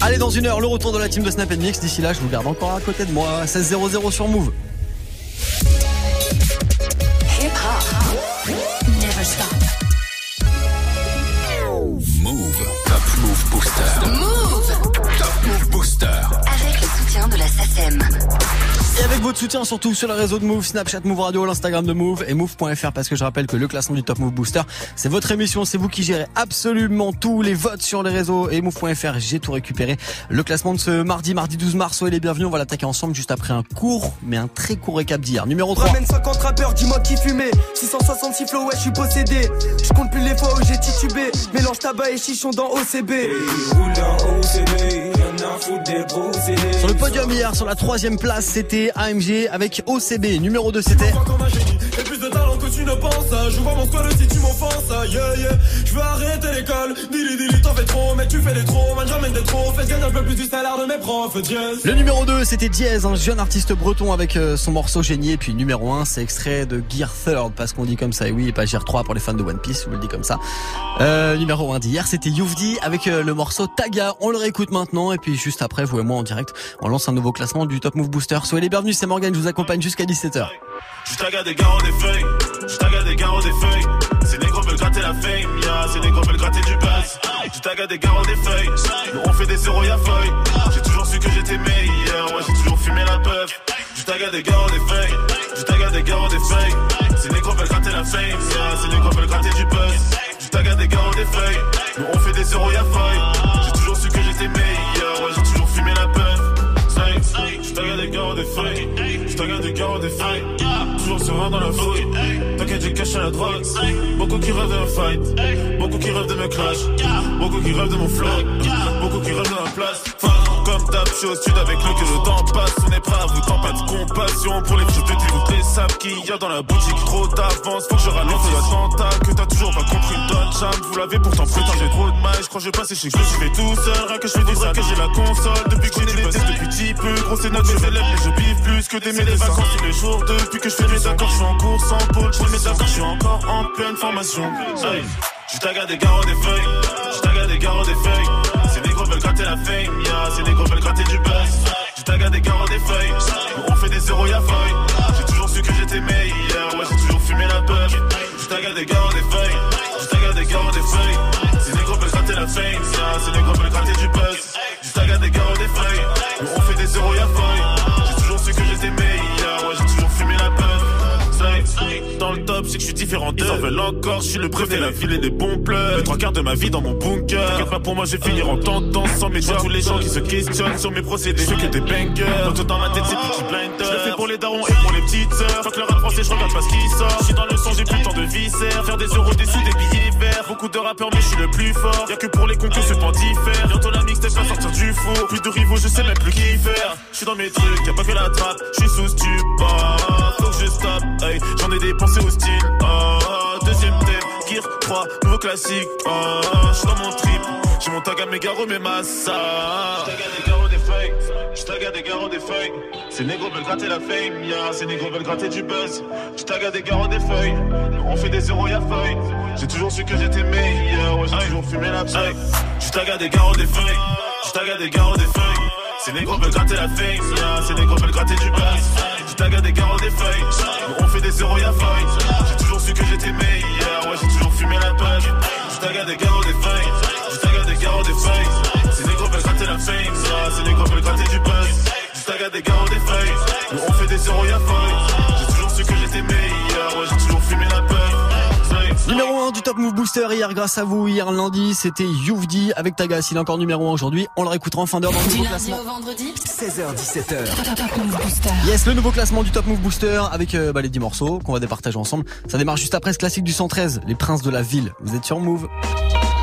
Allez, dans une heure, le retour de la team de Snap Mix. D'ici là, je vous garde encore à côté de moi. 16-0-0 sur Move. Votre soutien surtout sur les réseaux de Move, Snapchat Move Radio, l'Instagram de Move et Move.fr parce que je rappelle que le classement du Top Move Booster, c'est votre émission, c'est vous qui gérez absolument tous les votes sur les réseaux et Move.fr, j'ai tout récupéré. Le classement de ce mardi, mardi 12 mars, soyez les bienvenus, on va l'attaquer ensemble juste après un court, mais un très court récap d'hier. Numéro 3. Ramène 50 rappeurs, dis-moi qui fumait 666 flow, ouais, je suis possédé. Je compte plus les fois où j'ai titubé. Mélange tabac et chichon dans OCB. Sur le podium hier, sur la troisième place, c'était AMG avec OCB. Numéro 2, c'était... J'ai plus de talent que tu ne penses. Je vois mon squad si tu m'offenses. Yeah, yeah. Je veux arrêter l'école. Dili, dili, t'en fais trop. Mais tu fais des trop. Man, j'emmène des trop. Fais gagner un peu plus du salaire de mes profs. Yes. Le numéro 2, c'était Diez, un jeune artiste breton avec euh, son morceau génie. Et puis numéro 1, c'est extrait de Gear Third, parce qu'on dit comme ça, et oui, et pas Gear 3 pour les fans de One Piece, je vous le dis comme ça. Euh, numéro 1 d'hier, c'était Youvdi avec euh, le morceau Taga. On le réécoute maintenant, et puis juste après, vous et moi en direct, on lance un nouveau classement du Top Move Booster. Soyez les bienvenus, c'est Morgan, je vous accompagne jusqu'à 17h. Je taga des garros des feuilles. Je taga des garros des feuilles. Ces négros veulent gratter la fame. Yeah, ces négros veulent gratter du buzz. Je taga des garros des feuilles. Nous on fait des zéros y'a feuille. J'ai toujours su que j'étais meilleur. Ouais, j'ai toujours fumé la puff. Je taga des garros des feuilles. Je taga des garros des feuilles. Ces négros veulent gratter la fame. Yeah, ces négros veulent gratter du buzz. Je taga des garros des feuilles. Nous on fait des zéros y'a feuille. Toujours su que j'étais meilleur. Ouais, j'ai toujours fumé la puff. Je taga des garros des feuilles. Je taga des garros des feuilles. Toujours serein dans la fouille. T'inquiète, j'ai caché la drogue. Beaucoup qui rêvent me fight. Beaucoup qui rêvent de me clash. Beaucoup qui rêvent de mon flow. Beaucoup qui rêvent de ma place. D'hab, je suis au sud avec lui que le temps passe. On est prêt à vous tant pas de compassion pour les vieux petits. Vous les sables qu'il y a dans la boutique. Trop d'avance, faut que je ralente l'attentat. Que t'as toujours pas compris, donne charme. Vous l'avez pourtant putain, j'ai trop de mal. Je crois que je vais passer chez que je fais tout seul. Rien que je fais du vrai que j'ai la console. Depuis que j'ai des tests depuis petit peu. Gros, c'est notre mes élèves, mais je biffe plus que d'aimer les vacances tous les jours. Depuis que je fais mes accords, je suis en course en pôle. Je fais mes accords, je suis encore en pleine formation. Taga des garros des feuilles. Je taga des garros des feuilles. Ces négros veulent gratter la fame, yeah. Ces négros veulent gratter du buzz. Taga des garros des feuilles. On fait des zéros y'a feuille. J'ai toujours su que j'étais meilleur. Ouais, j'ai toujours fumé la puff. Je taga des garros des feuilles. Je taga des garros des feuilles. Ces négros veulent gratter la fame, yeah. Ces négros veulent gratter du buzz. Je taga des garros des feuilles. On fait des zéros y'a feuille. Dans le top, c'est que je suis différent d'eux. Ils en veulent encore, je suis le préfet, la ville et des bons pleurs. Les trois quarts de ma vie dans mon bunker. T'inquiète pas pour moi, je vais finir en tendance sans médias. Tous les gens qui se questionnent sur mes procédés, je fais que des bangers. Tout dans ma tête, c'est petit blinder. Je le fais pour les darons et pour les petites sœurs. Faut que le rap français, je regarde pas ce qui sort. Je suis dans le son, j'ai plus temps de viscères. Faire des euros, des sous, des billets verts. Beaucoup de rappeurs, mais je suis le plus fort. Y'a que pour les concours, ce temps diffère. Bientôt la mixtape va sortir du four. Plus de rivaux, je sais même plus qui faire. Je suis dans mes trucs, y'a pas que la trappe. Je suis sous stupor. Hey. J'en ai dépensé au style. Oh, deuxième thème, Gear 3, nouveau classique. Oh, je suis dans mon trip. J'ai mon tag à mes garros, mes massas. J'taga des garros des feuilles. J'taga des garros des feuilles. Ces négros veulent gratter la fame, yeah. Ces négros veulent gratter du buzz. J'taga des garros des feuilles. On fait des zéros, y'a feuille. J'ai toujours su que j'étais meilleur. Ouais, j'ai toujours fumé la paille. J'taga des garros des feuilles. J'taga des garros des feuilles. Ces négros veulent gratter la fame, yeah. Ces négros veulent gratter du buzz. J'taga des garros des feuilles. On fait des zéros, y'a feuille. J'ai toujours su que j'étais meilleur. Ouais, j'ai toujours fumé la page. J'taga des garros des feuilles. J'taga des garros des feuilles. Ces négros veulent gratter la fame, yeah. Ces négros veulent gratter du buzz. J'taga des garros des feuilles. On fait des zéros, y'a feuille. J'ai toujours su que j'étais meilleur. Ouais, j'ai toujours fumé la page. Numéro 1 du Top Move Booster hier grâce à vous. Hier lundi, c'était Youvdi avec Tagas. Il est encore numéro 1 aujourd'hui. On le réécoutera en fin d'heure dans le Du nouveau lundi classement. au vendredi. 16h17h. Top Move Booster. Yes, le nouveau classement du Top Move Booster avec euh, bah, les 10 morceaux qu'on va départager ensemble. Ça démarre juste après ce classique du 113, Les Princes de la Ville. Vous êtes sur Move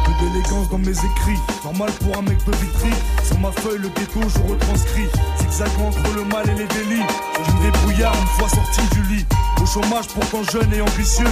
Peu d'élégance dans mes écrits, normal pour un mec de vitry. Sur ma feuille, le ghetto, je retranscris. Zigzag entre le mal et les délits. Je me débrouillard une fois sorti du lit. Au chômage, pourtant jeune et ambitieux.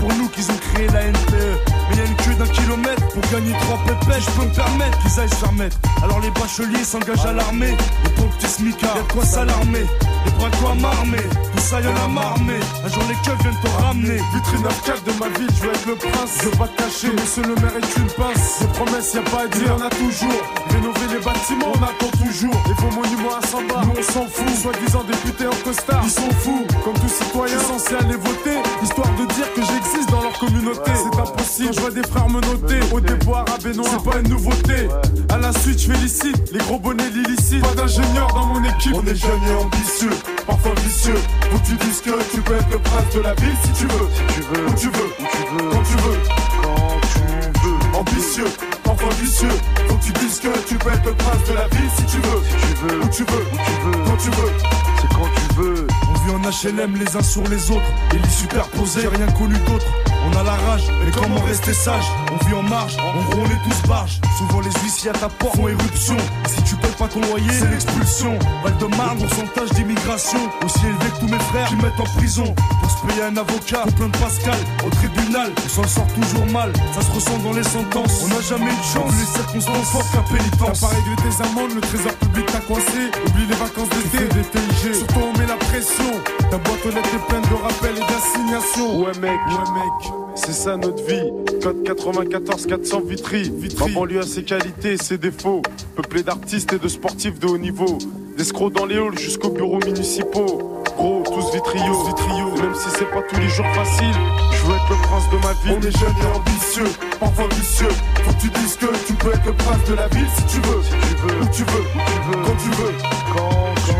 Pour nous qu'ils ont créé la NPE. Mais y a une queue d'un kilomètre pour gagner trois pépettes. Je peux me permettre qu'ils aillent se faire mettre. Alors les bacheliers s'engagent à l'armée. Les pauvres petits smicards, y'a de quoi s'alarmer. Les bras quoi m'armer. Tout ça y'en a mais un jour les keufs viennent te ramener. Vitrine 4 de ma ville, je veux être le prince. Je veux pas te cacher, monsieur le maire est une pince. Des promesses, y a pas à dire, on a toujours. Rénover les bâtiments, on attend toujours. Et vos monuments à 100 bas, nous on s'en fout. Soi-disant députés en costard, ils sont fous. Comme tout citoyen censé aller voter, histoire de dire que j'existe dans leur communauté. C'est impossible, je vois des frères me noter. Au déboire à Benoît, c'est pas une nouveauté. À la suite, je félicite les gros bonnets l'illicite. Pas d'ingénieur dans mon équipe. On est jeunes et ambitieux, parfois vicieux. Faut que tu dises que tu peux être le prince de la ville si tu veux. Si tu veux, où tu veux, où tu veux, quand tu veux, quand tu veux. Ambitieux, parfois vicieux. Faut que tu dises que tu peux être le prince de la ville si tu veux. Si tu veux, où tu veux, où tu veux, quand tu veux. Tu veux. On vit en HLM les uns sur les autres. Et les superposés, rien connu d'autre. On a la rage, mais comment rester sage On vit en marge, en gros on est tous barges. Souvent les huissiers à ta porte font éruption. Si tu payes pas ton loyer, c'est l'expulsion. Val de Marne, pourcentage d'immigration. Aussi élevé que tous mes frères qui mettent en prison. Pour se payer un avocat, pour plein de Pascal. Au tribunal, on s'en sort toujours mal. Ça se ressent dans les sentences. On n'a jamais eu de chance, les circonstances fortes qu'un pénitence. T'as pas réglé tes amendes, le trésor public t'a coincé. Oublie les vacances d'été, des TIG. Surtout on met la pression. Ta boîte aux lettres est pleine de rappels et d'assignations. Ouais mec, Ouais mec. C'est ça notre vie. Code 94 400 Vitry. Vitry. Ma banlieue a ses qualités et ses défauts. Peuplé d'artistes et de sportifs de haut niveau. D'escrocs dans les halls jusqu'aux bureaux municipaux. Gros, tous vitrio. vitrio. Même si c'est pas tous les jours facile, je veux être le prince de ma ville. On est jeunes et ambitieux, parfois vicieux. Faut que tu dises que tu peux être le prince de la ville si tu veux. Si tu veux, Où tu veux, où tu veux, quand tu veux. quand tu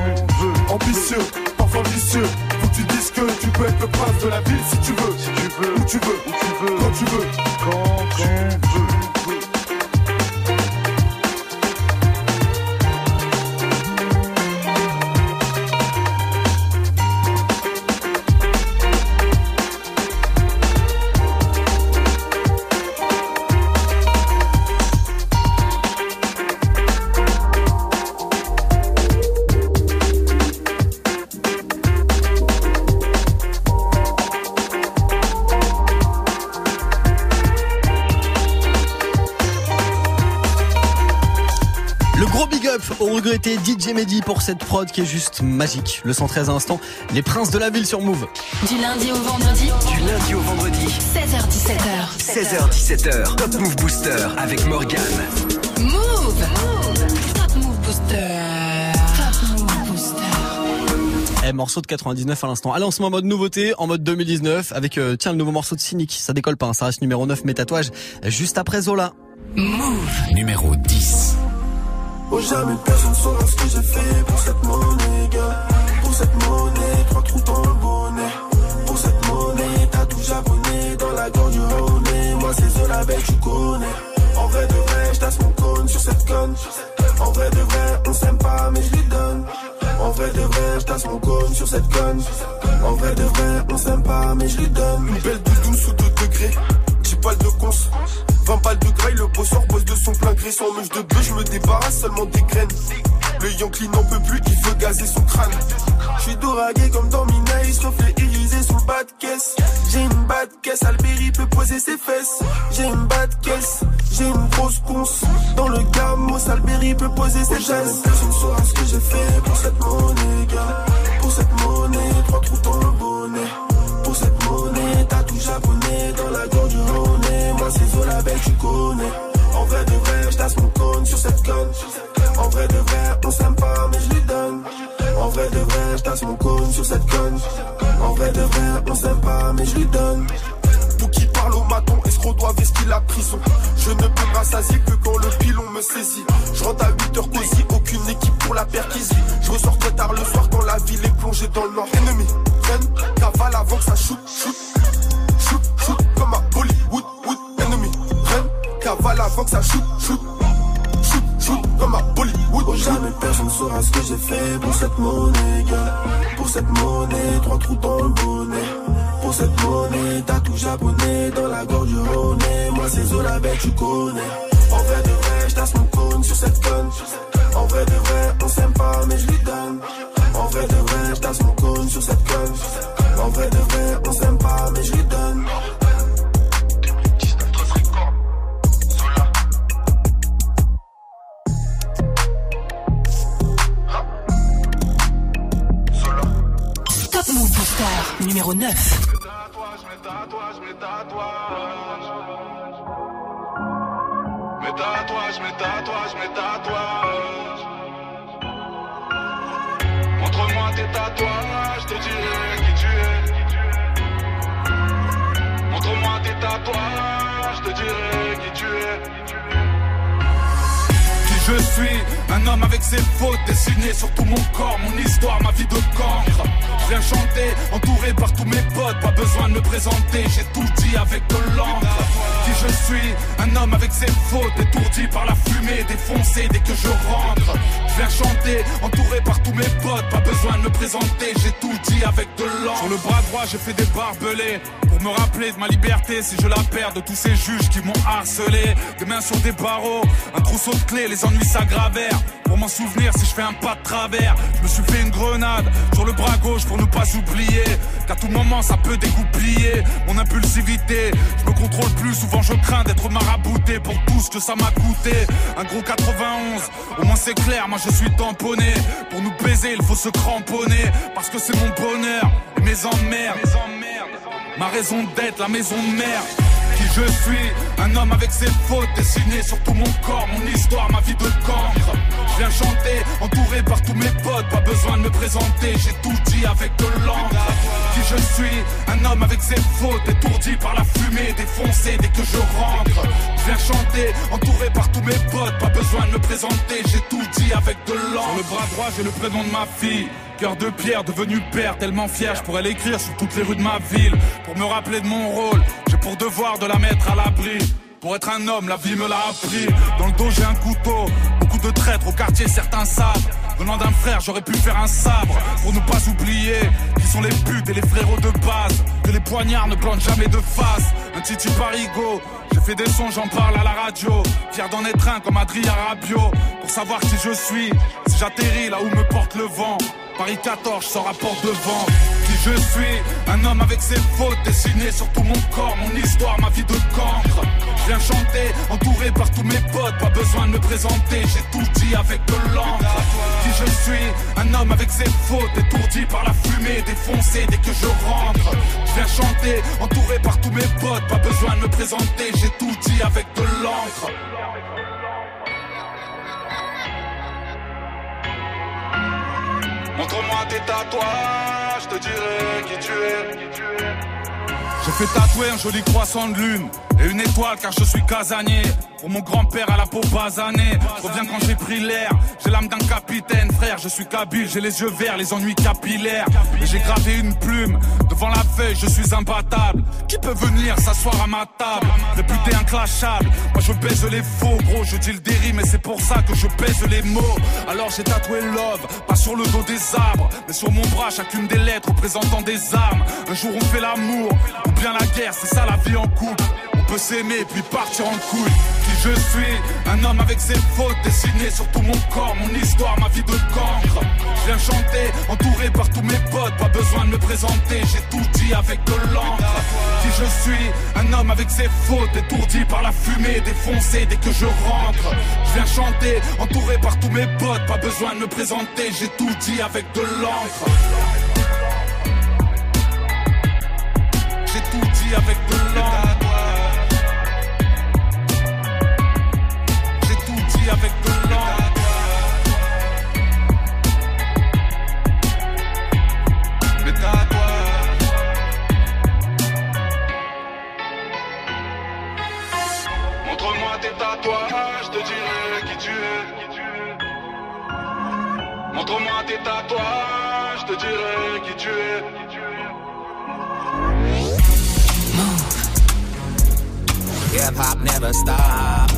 veux. Ambitieux, parfois vicieux. Tu dises que tu peux être le prince de la ville si tu veux. Si tu veux, Où tu veux, où tu veux, quand tu veux. quand tu veux. DJ Mehdi pour cette prod qui est juste magique. Le 113 à instant, les princes de la ville sur Move. Du lundi au vendredi, Du lundi au vendredi, 16h17h. 16h17h, Top Move Booster avec Morgan. Move Top Move Booster. Top Move Booster. Eh, morceau de 99 à l'instant. Allez, on se met en mode nouveauté, en mode 2019, avec, euh, tiens, le nouveau morceau de Cynic. Ça décolle pas, hein, ça reste numéro 9, mes tatouages, juste après Zola. Numéro 10. Oh jamais personne saura ce que j'ai fait pour cette monnaie gars. Pour cette monnaie, trois trous dans le bonnet. Pour cette monnaie, t'as tout japonais dans la gorge du Rhône Moi c'est Zola belle tu connais. En vrai de vrai, j'tasse mon cône sur cette conne. En vrai de vrai, on s'aime pas mais je lui donne. En vrai de vrai, j'tasse mon cône sur cette conne. En vrai de vrai, on s'aime pas mais je lui donne. Une belle doudoune sous 2 degrés. 10 balles de cons 20 balles de graille, le bosseur bosse de son plein gré. Sans mèche de bœuf, je me débarrasse seulement des graines. Le Yankee n'en peut plus, il veut gazer son crâne. Je suis doragué comme dans Minaïs, reflet irisé sous le bas de caisse. J'ai une bas de caisse, Alberi peut poser ses fesses. J'ai une bas de caisse, j'ai une grosse conce Dans le gamos, Alberi peut poser ses gestes Personne saura ce que j'ai fait pour cette monnaie, gars. Pour cette monnaie, trois trous dans le bonnet Zola belle, tu connais. En vrai de vrai, j'tasse mon cône sur cette conne. En vrai de vrai, on s'aime pas, mais je lui donne. En vrai de vrai, j'tasse mon cône sur cette conne. En vrai de vrai, on s'aime pas, mais je lui donne. Pour qui parle au maton, escroc doit vestir la prison. Je ne peux me rassasier que quand le pilon me saisit. Je rentre à 8 heures cosy, aucune équipe pour la perquisie. Je ressors très tard le soir quand la ville est plongée dans le nord. Ennemi, traîne, cavale avant que ça shoot, shoot. Shoot, shoot, comme à cavale avant que ça shoot, shoot. Shoot, shoot, comme à Bollywood. Oh, jamais personne saura ce que j'ai fait pour cette monnaie. Pour cette monnaie, trois trous dans le bonnet. Pour cette monnaie, t'as tout japonais dans la gorge du Rhône. Moi c'est Zola belle, tu connais. En vrai de vrai, j'tasse mon cône sur cette conne. En vrai de vrai, on s'aime pas, mais je lui donne. En vrai de vrai, j'tasse mon cône sur cette conne. En vrai de vrai, on 09. Mes tatouages, mes tatouages, mes tatouages. Montre-moi tes tatouages, je te dirai qui tu es. Montre-moi tes tatouages, je te dirai qui tu es. Qui je suis un homme avec ses fautes dessinées sur tout mon corps, mon histoire, ma vie de cancre. Je viens chanter, entouré par tous mes potes, pas besoin de me présenter, j'ai tout dit avec de l'encre. Qui je suis, un homme avec ses fautes, étourdi par la fumée, défoncé dès que je rentre. Je viens chanter, entouré par tous mes potes, pas besoin de me présenter, j'ai tout dit avec de l'encre. Sur le bras droit, j'ai fait des barbelés pour me rappeler de ma liberté si je la perds de tous ces juges qui m'ont harcelé. Des mains sur des barreaux, un trousseau de clés, les ennuis s'aggravèrent. Pour m'en souvenir, si je fais un pas de travers, je me suis fait une grenade sur le bras gauche pour ne pas oublier qu'à tout moment ça peut dégoupiller mon impulsivité. Je me contrôle plus, souvent je crains d'être marabouté pour tout ce que ça m'a coûté. Un gros 91, au moins c'est clair, moi je suis tamponné. Pour nous baiser, il faut se cramponner parce que c'est mon bonheur et mes emmerdes. Ma raison d'être, la maison de mère. Je suis, un homme avec ses fautes dessinées sur tout mon corps, mon histoire, ma vie de cancre. Je viens chanter, entouré par tous mes potes, pas besoin de me présenter, j'ai tout dit avec de l'encre. Qui je suis, un homme avec ses fautes, étourdi par la fumée, défoncé dès que je rentre. Je viens chanter, entouré par tous mes potes, pas besoin de me présenter, j'ai tout dit avec de. Sur le bras droit, j'ai le prénom de ma fille. Cœur de pierre, devenu père, tellement fier, je pourrais l'écrire sur toutes les rues de ma ville. Pour me rappeler de mon rôle, pour devoir de la mettre à l'abri. Pour être un homme, la vie me l'a appris. Dans le dos, j'ai un couteau. Beaucoup de traîtres au quartier, certains savent. Venant d'un frère, j'aurais pu faire un sabre. Pour ne pas oublier qui sont les putes et les frérots de base. Que les poignards ne plantent jamais de face. Un titi parigo. J'ai fait des sons, j'en parle à la radio. Fier d'en être un comme Adrien Rabiot. Pour savoir qui je suis, si j'atterris là où me porte le vent. Paris 14, je sors à porte devant. Qui je suis, un homme avec ses fautes dessinées sur tout mon corps, mon histoire, ma vie de cancre. Je viens chanter, entouré par tous mes potes, pas besoin de me présenter, j'ai tout dit avec de l'encre. Qui je suis, un homme avec ses fautes, étourdi par la fumée, défoncé dès que je rentre. Je viens chanter, entouré par tous mes potes, pas besoin de me présenter, j'ai tout dit avec de l'encre. Montre-moi tes tatouages, je te dirai qui tu es. J'ai fait tatouer un joli croissant de lune et une étoile car je suis casanier. Pour mon grand-père à la peau basanée, reviens quand j'ai pris l'air. J'ai l'âme d'un capitaine, frère, je suis kabyle, j'ai les yeux verts, les ennuis capillaires. J'ai gravé une plume devant la feuille, je suis imbattable. Qui peut venir s'asseoir à ma table? Réputé inclashable, moi je baise les faux, gros, je dis le déri, mais c'est pour ça que je baise les mots. Alors j'ai tatoué love, pas sur le dos des arbres, mais sur mon bras, chacune des lettres représentant des armes. Un jour on fait l'amour, ou bien la guerre, c'est ça la vie en couple. Peut s'aimer puis partir en couille. Qui je suis, un homme avec ses fautes dessinées sur tout mon corps, mon histoire, ma vie de cancre. Je viens chanter, entouré par tous mes potes, pas besoin de me présenter, j'ai tout dit avec de l'encre. Qui je suis, un homme avec ses fautes, étourdi par la fumée, défoncé dès que je rentre. Je viens chanter, entouré par tous mes potes, pas besoin de me présenter, j'ai tout dit avec de l'encre. J'ai tout dit avec de Tatouages, je te dirai qui tu es. Hip hop never stop.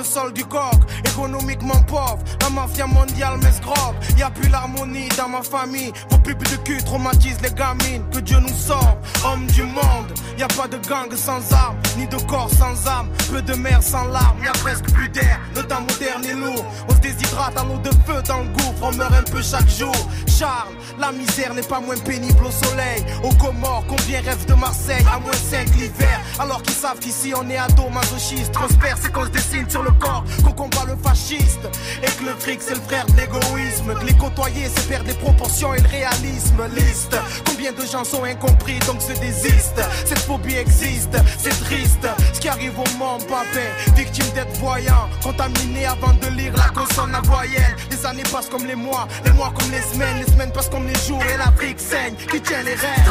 Le sol du coq. Économiquement pauvre. La mafia mondiale m'escroque. Y a plus l'harmonie dans ma famille. Vos pubs de cul traumatisent les gamines. Que Dieu nous sorte, homme du monde. Y a pas de gang sans armes, ni de corps sans âme. Peu de mer sans larmes, y a presque plus d'air. Le temps moderne est lourd. On se déshydrate à l'eau de feu dans le gouffre. On meurt un peu chaque jour. Charles, la misère n'est pas moins pénible au soleil. Au Comores, combien rêvent de Marseille? À moins 5 l'hiver. Alors qu'ils savent qu'ici on est ado masochiste. Prospère, c'est qu'on se dessine sur le corps, qu'on combat le fasciste. Et que le fric c'est le frère de l'égoïsme. Que les côtoyer c'est perdre les proportions et le réalisme. Liste, combien de gens sont incompris donc se désistent. Cette phobie existe, c'est triste. Ce qui arrive au monde, papé, victime d'être voyant. Contaminé avant de lire la consonne à voyelle. Les années passent comme les mois, les mois comme les semaines. Les semaines passent comme les jours et l'Afrique saigne. Qui tient les rênes?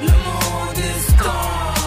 Le monde est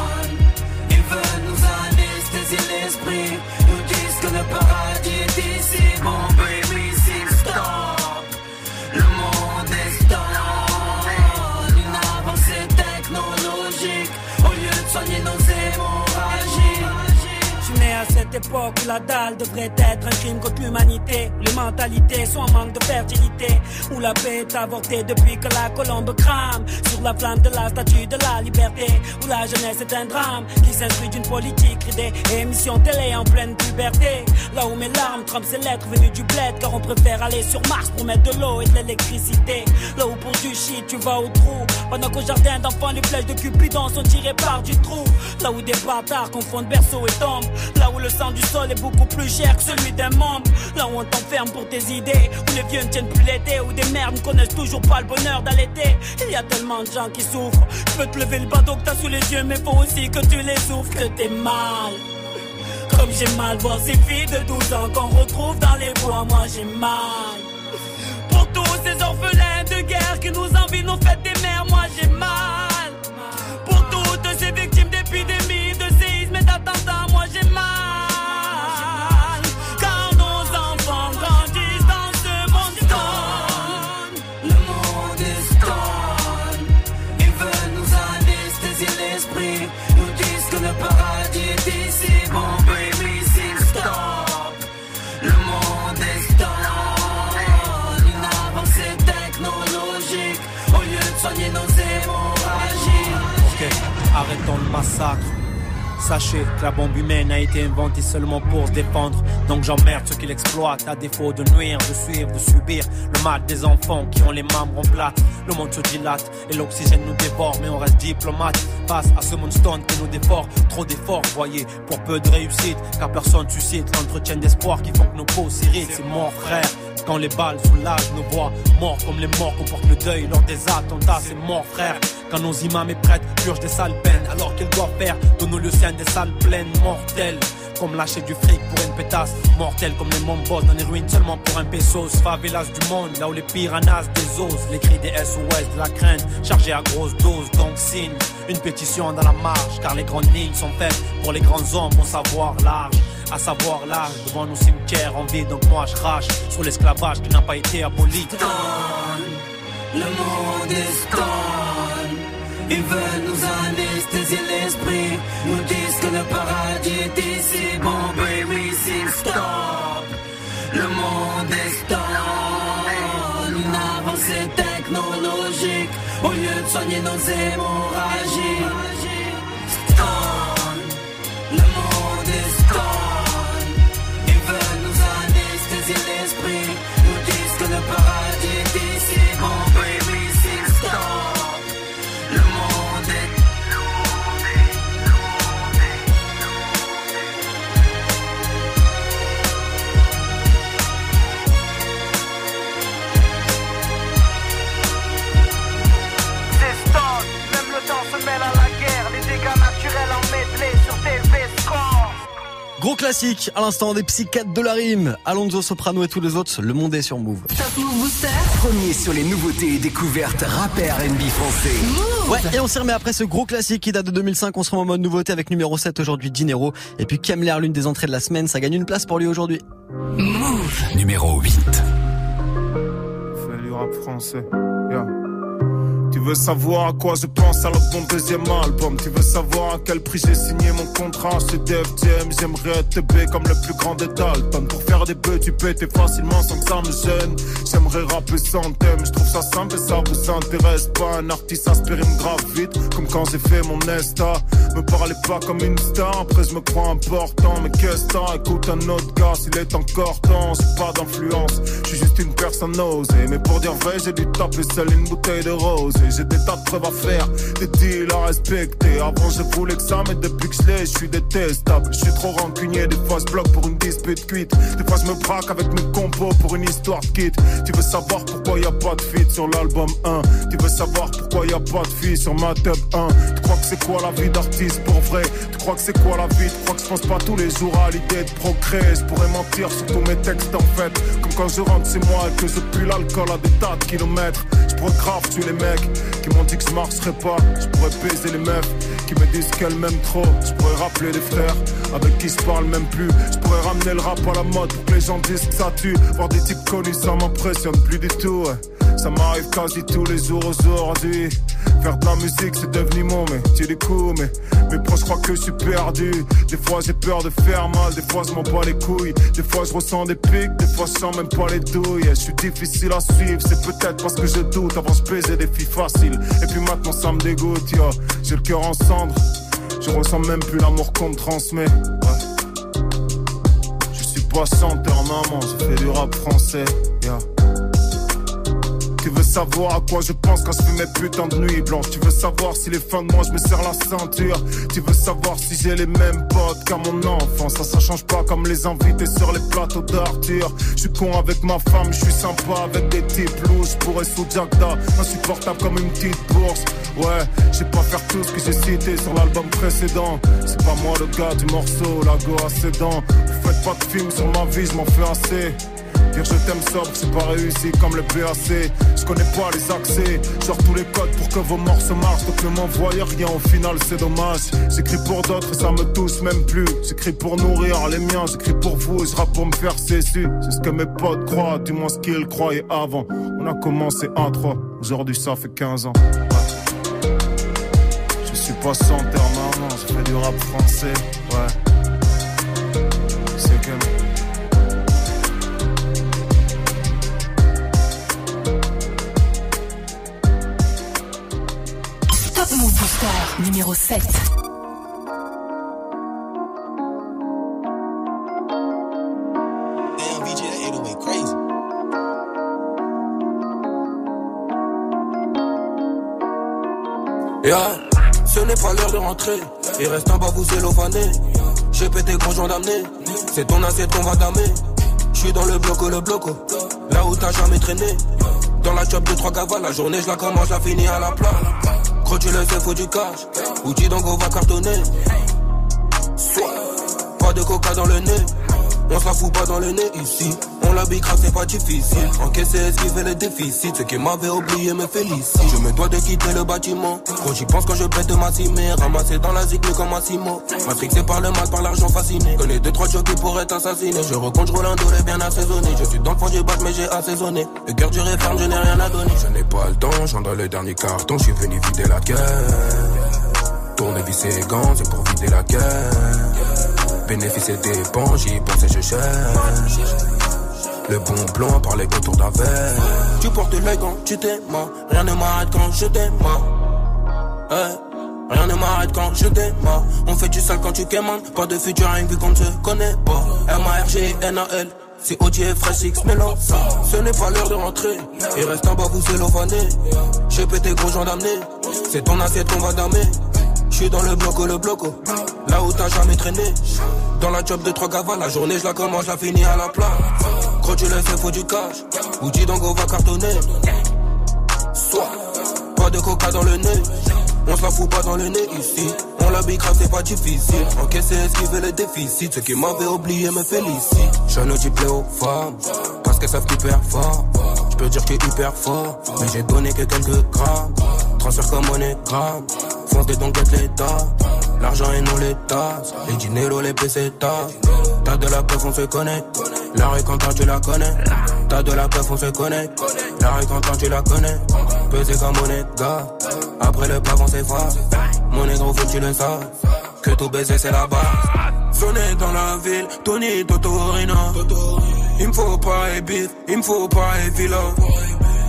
où la dalle devrait être un crime contre l'humanité. Les mentalités sont en manque de fertilité. Où la paix est avortée depuis que la colombe crame. Sur la flamme de la statue de la liberté. Où la jeunesse est un drame qui s'instruit d'une politique ridée. Et émission télé en pleine puberté. Là où mes larmes trempent ces lettres venues du bled. Car on préfère aller sur Mars pour mettre de l'eau et de l'électricité. Là où pour du shit tu vas au trou. Pendant qu'au jardin d'enfants les flèches de Cupidon sont tirées par du trou. Là où des bâtards confondent berceau et tombe. Là où le sang du sol est beaucoup plus cher que celui d'un membre. Là où on t'enferme pour tes idées. Où les vieux ne tiennent plus l'été. Où des mères ne connaissent toujours pas le bonheur d'allaiter. Il y a tellement de gens qui souffrent. Je peux te lever le bateau que t'as sous les yeux. Mais faut aussi que tu les souffres. Que t'es mal. Comme j'ai mal voir ces filles de 12 ans qu'on retrouve dans les bois. Moi j'ai mal. Pour tous ces orphelins de guerre qui nous envient nos fêtes des mères. Moi j'ai mal. Arrêtons le massacre. Sachez que la bombe humaine a été inventée seulement pour défendre. Donc j'emmerde ceux qui l'exploitent à défaut de nuire, de suivre, de subir le mal des enfants qui ont les membres en plate. Le monde se dilate et l'oxygène nous dévore, mais on reste diplomate face à ce stone qui nous dévore. Trop d'efforts, voyez, pour peu de réussite, car personne suscite l'entretien d'espoir qui font que nos peaux s'irritent. C'est mort, frère. Quand les balles soulagent nos voix, morts comme les morts comportent le deuil lors des attentats, c'est mort, frère. Quand nos imams et prêtres purgent des sales peines, alors qu'ils doivent faire de nos lieux des salles pleines, mortelles. Comme lâcher du fric pour une pétasse, mortelle comme les mombos dans les ruines seulement pour un pesos. Favelas du monde, là où les piranhas désosent, les cris des SOS, de la crainte, chargés à grosse dose. Donc signe une pétition dans la marche, car les grandes lignes sont faites pour les grands hommes au savoir large. À savoir l'âge devant nos cimetières en vie, donc moi je crache sur l'esclavage qui n'a pas été aboli. Le. Ils veulent nous anesthésier l'esprit. Nous disent que le paradis est ici. Bon, baby, c'est stop. Le monde est stone. Une avancée technologique. Au lieu de soigner nos hémorragies. Classique, à l'instant des psychiatres de la rime. Alonso Soprano et tous les autres, le monde est sur Move. Top Move Booster. Premier sur les nouveautés et découvertes rap et R&B français. Ouais, et on s'y remet après ce gros classique qui date de 2005. On se remet en mode nouveauté avec numéro 7 aujourd'hui, Dinero. Et puis Kemler, l'une des entrées de la semaine, ça gagne une place pour lui aujourd'hui. Numéro 8. Fais du rap français. Yeah. Tu veux savoir à quoi je pense alors mon deuxième album. Tu veux savoir à quel prix j'ai signé mon contrat chez Def Jam J'aimerais être B comme le plus grand des Dalton. Pour faire des bœufs tu pétais facilement sans que ça me gêne. J'aimerais rapper sans thème, je trouve ça simple et ça vous intéresse pas. Un artiste aspirine grave vite comme quand j'ai fait mon Nesta Me parlez pas comme une star, après je me crois important. Mais qu'est-ce que écoute un autre gars s'il est encore temps J'ai pas d'influence, je suis juste une personne osée Mais pour dire vrai j'ai dû taper seul une bouteille de rose J'ai des tas de preuves à faire, des deals à respecter. Avant je voulais que ça mais depuis que je l'ai je suis détestable. Je suis trop rancunier, des fois je bloque pour une dispute cuite Des fois je me braque avec mes compos pour une histoire de kit. Tu veux savoir pourquoi y a pas de feat sur l'album 1 Tu veux savoir pourquoi y a pas de fille sur ma tub 1 Tu crois que c'est quoi la vie d'artiste pour vrai? Tu crois que c'est quoi la vie? Tu crois que je pense pas tous les jours à l'idée de procréer Je pourrais mentir sur tous mes textes en fait. Comme quand je rentre chez moi et que je pue l'alcool à des tas de kilomètres. Je grave tuer les mecs qui m'ont dit que je marcherais pas. Je pourrais baiser les meufs qui me disent qu'elles m'aiment trop. Je pourrais rappeler les frères avec qui je parle même plus Je pourrais ramener le rap à la mode pour les gens disent que ça tue Voir des types connus ça m'impressionne plus du tout. Ça m'arrive quasi tous les jours aujourd'hui. Faire de la musique c'est devenu mon métier du coup mais mes proches croient que je suis perdu. Des fois j'ai peur de faire mal, des fois je m'en bats les couilles. Des fois je ressens des pics, des fois je sens même pas les douilles. Je suis difficile à suivre, c'est peut-être parce que je doute. Avant je baisais des filles faciles et puis maintenant ça me dégoûte. J'ai le cœur en cendres, je ressens même plus l'amour qu'on me transmet. Je suis pas chanteur maman, je fais du rap français. Yeah. Tu veux savoir à quoi je pense quand je fais mes putains de nuits blanches. Tu veux savoir si les fins de mois je me serre la ceinture. Tu veux savoir si j'ai les mêmes potes qu'à mon enfant Ça ça change pas comme les invités sur les plateaux d'Arthur. Je suis con avec ma femme, je suis sympa avec des types louches. Pourrais sous Jackda, insupportable comme une petite bourse. Ouais, j'ai pas faire tout ce que j'ai cité sur l'album précédent. C'est pas moi le gars du morceau, la go à ses dents. Vous faites pas de film sur ma vie, je m'en fais assez Je t'aime sobre, c'est pas réussi comme le PAC. Je connais pas les accès, genre tous les codes pour que vos morceaux marchent. Donc ne m'envoyez rien, au final c'est dommage. J'écris pour d'autres et ça me touche même plus. J'écris pour nourrir les miens, j'écris pour vous et je rappe pour me faire cesser. C'est ce que mes potes croient, du moins ce qu'ils croyaient avant. On a commencé à 3, aujourd'hui ça fait 15 ans. Ouais. Je suis pas sans terre, maman, je fais du rap français. Ouais. Numéro 7. Damn, VJ, that 808 crazy. Yeah, ce n'est pas l'heure de rentrer. Il reste un bas vous. J'ai pété gros joint d'amener. C'est ton assiette qu'on va damer. J'suis dans le bloco, le bloco. Là où t'as jamais traîné. Dans la job de trois gavas, la journée je la commence, la finis à la plat. Gros tu le sais, faut du cash. Outil donc on va cartonner. Soit, pas de coca dans le nez. On se la fout pas dans le nez ici. On la bicrave, c'est pas difficile. Encaisser, esquiver le déficit. Ce qui m'avait oublié me félicite. Je me dois de quitter le bâtiment. Quand j'y pense quand je pète ma cimée. Ramassé dans la zig comme Massimo. Matrixé par le mal, par l'argent fasciné. Connais deux, trois jockeys pour être assassiné. Je recompte, je un bien assaisonné. Je suis dans le fond, j'ai mais j'ai assaisonné. Le cœur du ferme, je n'ai rien à donner. Je n'ai pas le temps, j'en le dernier carton. Je suis venu vider la caisse. Tourner, visser les gants, c'est pour vider la caisse. Bénéfice et dépenses, j'y pense et je. Le bon plan par les contours d'un verre. Tu portes l'œil quand tu t'aimes, rien ne m'arrête quand je t'aime. Hey. Rien ne m'arrête quand je démarre. On fait du sale quand tu quémandes. Pas de futur, rien vu qu'on se connaît pas. M-A-R-G-N-A-L. C'est et Fresh X Mélo. Ce n'est pas l'heure de rentrer. Il reste un bas vous cellophané. J'ai pété gros gens d'amener. C'est ton assiette qu'on va damer. J'suis dans le bloco, le bloco. Là où t'as jamais traîné. Dans la job de trois gavas, la journée je la commence, je la finis à la plat. Gros tu le sais, faut du cash. Outil donc on va cartonner. Soit, pas de coca dans le nez. On se la fout pas dans le nez ici. On la bicrave, c'est pas difficile. Encaisser, esquiver le déficit. Ce qui m'avait oublié me félicite. Je ne dis plaît aux femmes. Parce qu'elles savent hyper fort. Je peux dire que hyper fort. Mais j'ai donné que quelques grammes. Transfert comme monégramme. Fonce des dons, l'état. L'argent et non l'état. Les dineros, les pesetas. T'as de la preuve, on se connaît. La quand tu la connais. T'as de la peuf, on se connaît. La quand tu la connais. Pesé comme monnaie, gars. Après le pavon, c'est froid. Mon négro, faut tu le saches. Que tout baiser, c'est la base. Venez dans la ville, Tony Totorina. Il me faut pas et bif, il me faut pas et villa.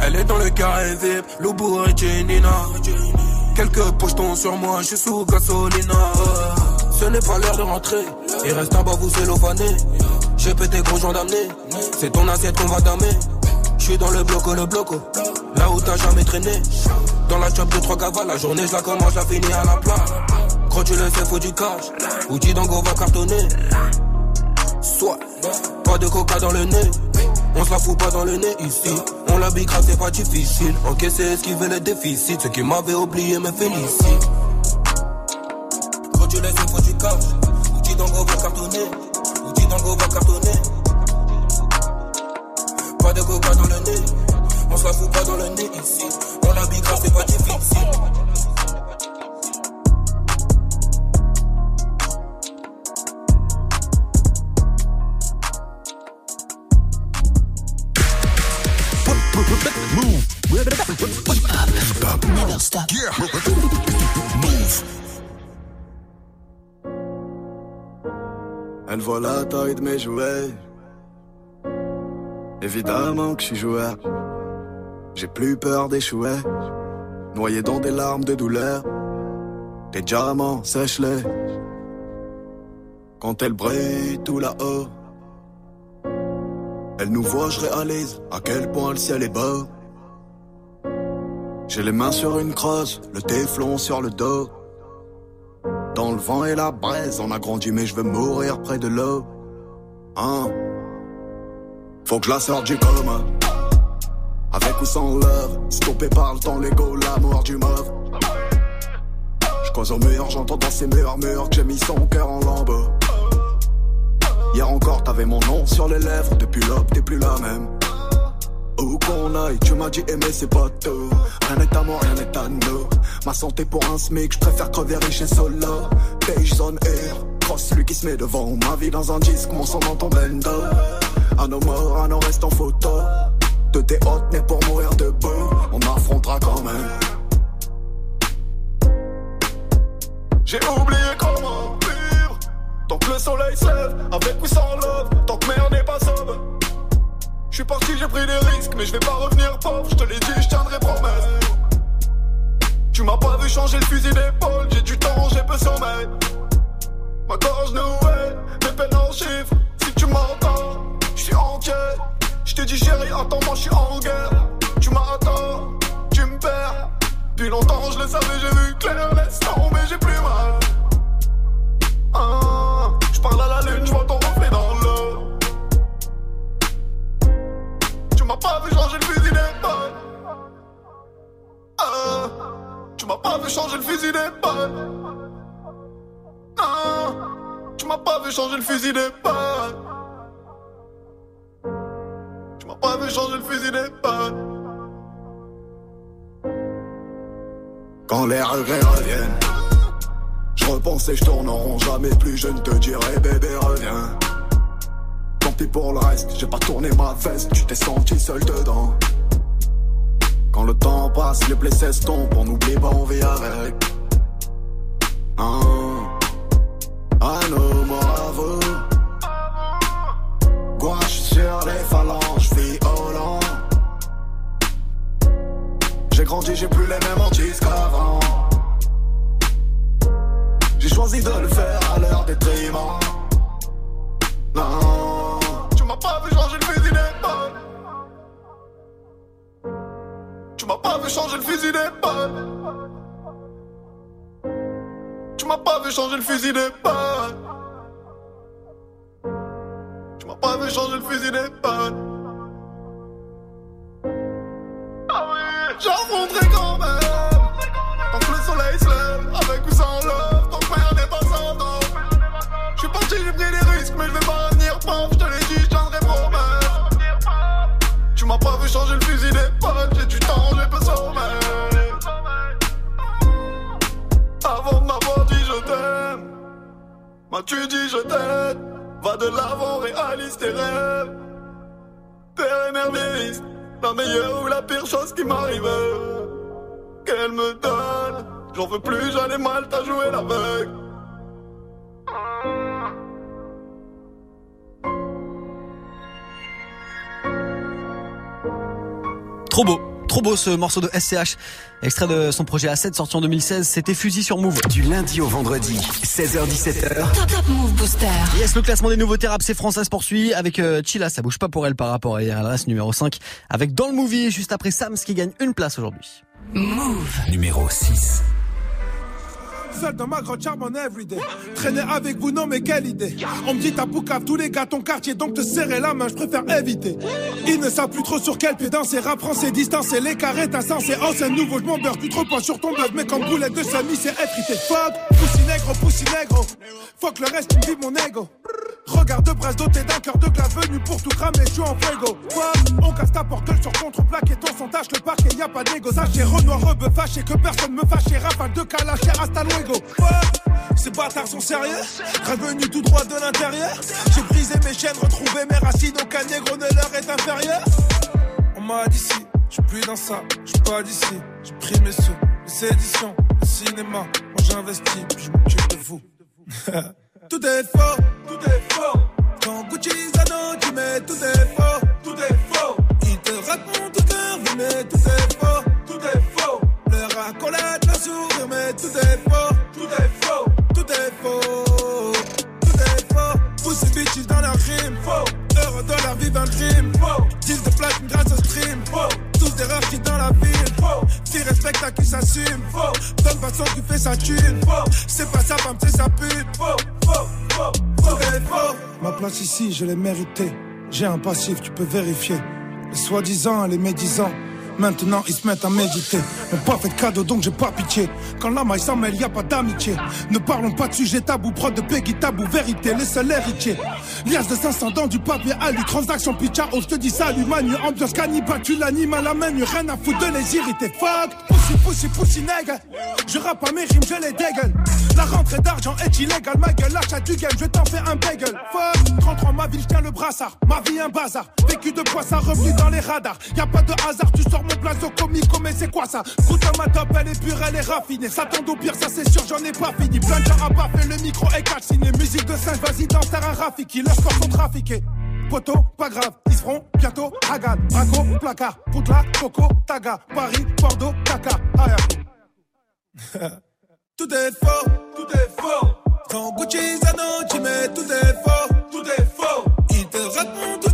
Elle est dans le carré VIP, Loubou et Jenina. Quelques pochetons sur moi, je suis sous gasolina. Ce n'est pas l'heure de rentrer, il reste un bas vous cellophané. J'ai pété gros d'amener, c'est ton assiette qu'on va damer. Je suis dans le bloco, le bloco, là où t'as jamais traîné. Dans la chop de trois cavales, la journée je commence, la finis à la plat. Quand tu le sais, faut du cash, ou Dango va cartonner. Soit, pas de coca dans le nez. On se la fout pas dans le nez ici. On la grave, c'est pas difficile. Encaisser, esquiver les déficits. Ceux qui m'avaient oublié me félicitent. Quand tu laisses, faut du cash. Outil d'ango va cartonner. Outil va cartonner. Pas de coca dans le nez. On se la fout pas dans le nez ici. On la grave, c'est pas difficile. Elle voit la taille de mes jouets. Évidemment que je suis joueur. J'ai plus peur d'échouer. Noyé dans des larmes de douleur. Tes diamants, sèche-les. Quand elle brille tout là-haut. Elle nous voit, je réalise à quel point le ciel est beau. J'ai les mains sur une crosse, le téflon sur le dos. Dans le vent et la braise, on a grandi mais je veux mourir près de l'eau. Hein? Faut que je la sorte du coma. Avec ou sans love, stoppé par le temps, l'ego, l'amour du mauve. Je cause au mur, j'entends dans ces murmures que j'ai mis son cœur en lambeaux. Hier encore, t'avais mon nom sur les lèvres, depuis l'aube, t'es plus la même. Où qu'on aille, tu m'as dit aimer c'est pas tout. Rien n'est à moi, rien n'est à nous. Ma santé pour un smic, je préfère crever riche et solo. Beige zone air, cross celui qui se met devant. Ma vie dans un disque, mon sang dans ton bendo À nos morts, à nos restes en photo. De tes hôtes nés pour mourir debout. On affrontera quand même. J'ai oublié comment vivre. Tant que le soleil se lève, avec ou sans love. Tant que merde n'est pas sobre je suis parti, j'ai pris des risques, mais je vais pas revenir pauvre. Je te l'ai dit, je tiendrai promesse. Tu m'as pas vu changer le fusil d'épaule, j'ai du temps, j'ai peu sommeil. Ma gorge nouée, mes peines en chiffres. Si tu m'entends, je suis entier. Je te dis chérie, attends, moi je suis en guerre. Tu m'attends, tu me perds. Depuis longtemps, je le savais, j'ai vu clair. Laisse tomber, j'ai plus mal. Ah, je parle à la lune, je vois ton m'as pas vu changer le fusil d'épaule. Ah, tu m'as pas vu changer le fusil d'épaule. Ah, tu m'as pas vu changer le fusil d'épaule. Tu m'as pas vu changer le fusil d'épaule. Quand les regrets reviennent, je repense et je tourne en jamais plus je ne te dirai bébé reviens pis pour le reste, j'ai pas tourné ma veste, tu t'es senti seul dedans. Quand le temps passe, les blessés s'estompent, on oublie pas, on vit avec. Hein? À nos morts Gouache sur les phalanges, violent. J'ai grandi, j'ai plus les mêmes antis qu'avant. J'ai choisi de le faire à des détriment. Vu changer le fusil d'épaule. Tu m'as pas vu changer le fusil d'épaule. Tu m'as pas vu changer le fusil d'épaule. M'avoir dit je t'aime Va de l'avant, réalise tes rêves. T'es émerveilliste, la meilleure ou la pire chose qui m'arrive. Qu'elle me donne, j'en veux plus, ai mal, t'as joué l'aveugle. Trop beau. Trop beau ce morceau de SCH, extrait de son projet A7 sorti en 2016, c'était Fusil sur Move. Du lundi au vendredi, 16h17h. Top, top Move Booster. Yes, le classement des nouveautés rap, c'est français se poursuit avec euh, Chila, ça bouge pas pour elle par rapport à hier, elle reste numéro 5 avec Dans le Movie, juste après Sams qui gagne une place aujourd'hui. Move. Numéro 6. Seul dans ma grotte charbonne everyday. Traîner avec vous, non mais quelle idée. On me dit t'as boucave tous les gars ton quartier, donc te serrer la main, je préfère éviter. Ils ne savent plus trop sur quel pied danser, rap français, distance et les carrés insensés. Oh c'est nouveau, je m'en beurre plus trop pas sur ton buzz, mais comme boulette de semi, c'est effrité. Fuck, poussi négro, poussi négro. Fuck le reste, tu me mon ego. Regarde de brasse doté d'un cœur de glace venu pour tout cramer, je suis en fuego. On casse ta porte sur contre-plaque et ton son tâche le parquet, y a pas d'égo. Sachez Renoir, rebeu fâché, que personne me fâche, rafale de calache, hasta luego. Ces bâtards sont sérieux, revenu tout droit de l'intérieur. J'ai brisé mes chaînes, retrouvé mes racines, aucun négro ne leur est inférieur. On m'a dit si, j'suis plus dans ça, j'suis pas d'ici. J'ai pris mes sous, les éditions, le cinéma, moi j'investis, puis je m'occupe de vous. tout est faux, tout est faux. Quand Gucci Zano, tu mets tout est faux, tout est faux. Ils te racontent tout vie, mais tout est faux, tout est faux. Leur accolade, leur sourire, mais tout est faux, dans la vie, un dream, faux. Deal de platine grâce au stream. Tous des rêves qui dans la ville. Qui respecte à qui s'assume. Donne façon qui fait sa thune. C'est pas sa femme, c'est sa pute. Ma place ici, je l'ai méritée. J'ai un passif, tu peux vérifier. Les soi-disant, les médisants. Maintenant ils se mettent à méditer. Mon pas fait de cadeau donc j'ai pas pitié. Quand la maille s'en mêle, y a pas d'amitié. Ne parlons pas de sujet tabou, prod de Peggy tabou, vérité, les seuls héritiers. Lias de 500 dans du papier à lui, transaction pitcha, on te dis salut manu, ambiance cannibale, tu l'animes à la menu, rien à foutre de les irriter. Fuck, pussy, pussy, pussy, nègre. Je rappe à mes rimes, je les dégueule. La rentrée d'argent est illégale, ma gueule, l'achat du game, je t'en fais un bagel. Fuck, 33 ma ville, je tiens le brassard. Ma vie un bazar, vécu de quoi ça, revenu dans les radars. Y a pas de hasard, tu sors mon blazo comico, mais c'est quoi ça? Goûte à ma top, elle est pure, elle est raffinée. Ça tombe au pire, ça c'est sûr, j'en ai pas fini. Plein de gens à baffer, le micro est calciné. Musique de singe, vas-y, danse, un Rafiki. Leurs corps sont trafiqués. Poto, pas grave, ils seront bientôt Hagan, Braco, placard, Poutla, Coco, Taga, Paris, Bordeaux, Dakar, Ayako. tout est faux, tout est faux. Quand Gucci Zano, tu mets tout est faux, tout est faux. Ils te racontent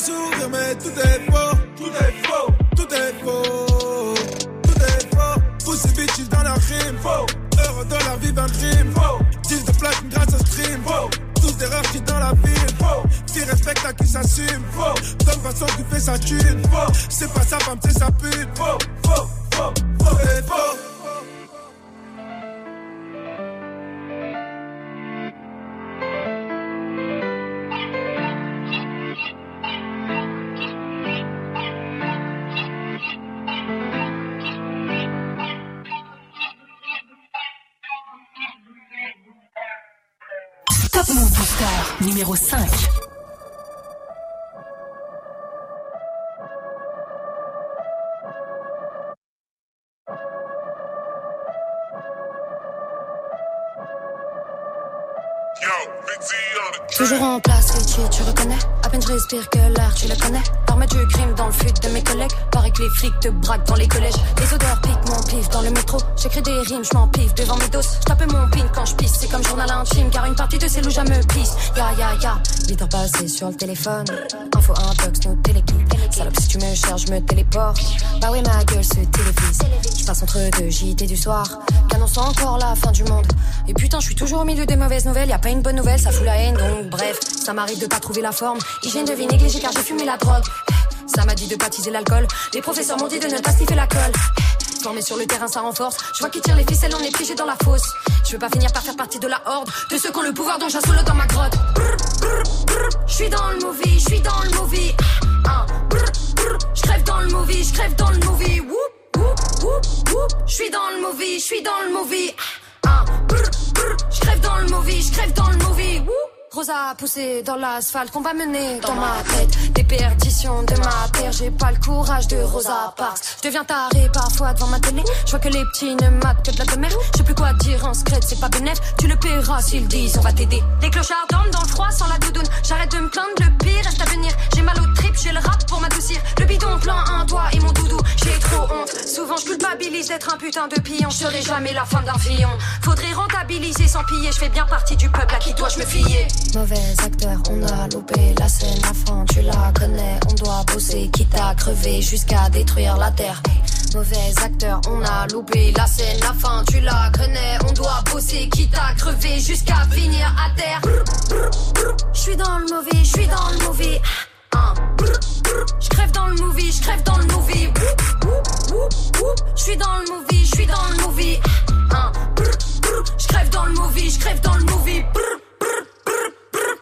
sourire, mais tout est faux, tout est faux, tout est faux, tout est faux. Pussy bitches dans la rime, faux. Heureux dans la vie, un dream, faux. Deal de platine grâce au stream, faux. Tous des qui dans la ville, faux. Qui respecte à qui s'assume, faux. Donne façon qui fait sa thune, faux. C'est pas sa femme, c'est sa pute, faux, faux, faux, faux. Numéro 5. Toujours en place, Richie, tu reconnais? À peine je respire que l'air, tu le connais? Armée du crime dans le flux de mes collègues les flics te braquent dans les collèges. Les odeurs piquent mon pif dans le métro. J'écris des rimes, je m'en pif devant mes doses. Je tape mon pin quand je pisse, c'est comme journal intime Car une partie de ces loups me pisse. Ya ya ya, 8 heures passées sur le téléphone. Info intox, nos téléguides. Salope si tu me cherches, je me téléporte. Bah oui ma gueule se télévise. Je passe entre deux JT du soir. Qu'annonce encore la fin du monde? Et putain je suis toujours au milieu des mauvaises nouvelles. Y a pas une bonne nouvelle, ça fout la haine. Donc bref Ça m'arrive de pas trouver la forme. Hygiène de vie négligée car j'ai fumé la drogue Ça m'a dit de baptiser l'alcool Les professeurs m'ont dit de ne pas sniffer la colle Formé sur le terrain, ça renforce. Je vois qui tire les ficelles, on est piégé dans la fosse. Je veux pas finir par faire partie de la horde de ceux qui ont le pouvoir dont solo dans ma grotte. Je suis dans le movie, je suis dans le movie. Je crève dans le movie, je crève dans le movie. Je suis dans le movie, je suis dans le movie. Je à pousser dans l'asphalte qu'on va mener dans ma tête. Des perditions de ma terre, j'ai pas le courage de Rosa Parks. Je deviens taré parfois devant ma télé. Je vois que les petits ne matent que de la demeure. Je sais plus quoi dire en secret, c'est pas bénéf. Tu le paieras s'ils disent on va t'aider. Les clochards dorment dans le froid sans la doudoune. J'arrête de me plaindre, le pire reste à venir. J'ai mal au trip, j'ai le rap pour m'adoucir. Le bidon plein, un doigt et mon doudou. J'ai trop honte. Souvent je culpabilise d'être un putain de pion. Je serai jamais la femme d'un fillon. Faudrait rentabiliser sans piller. Je fais bien partie du peuple à qui dois-je me fier? Mauvais acteur, on a loupé la scène, la fin, tu la connais. On doit bosser, quitte à crever jusqu'à détruire la terre. Mauvais acteur, on a loupé la scène, la fin, tu la connais. On doit bosser, quitte à crever jusqu'à finir à terre. Je suis dans le mauvais, je suis dans le mauvais. Je crève dans le movie, je crève dans le movie. Je suis dans le movie, je suis dans le movie. Je crève dans le movie, je crève dans le movie.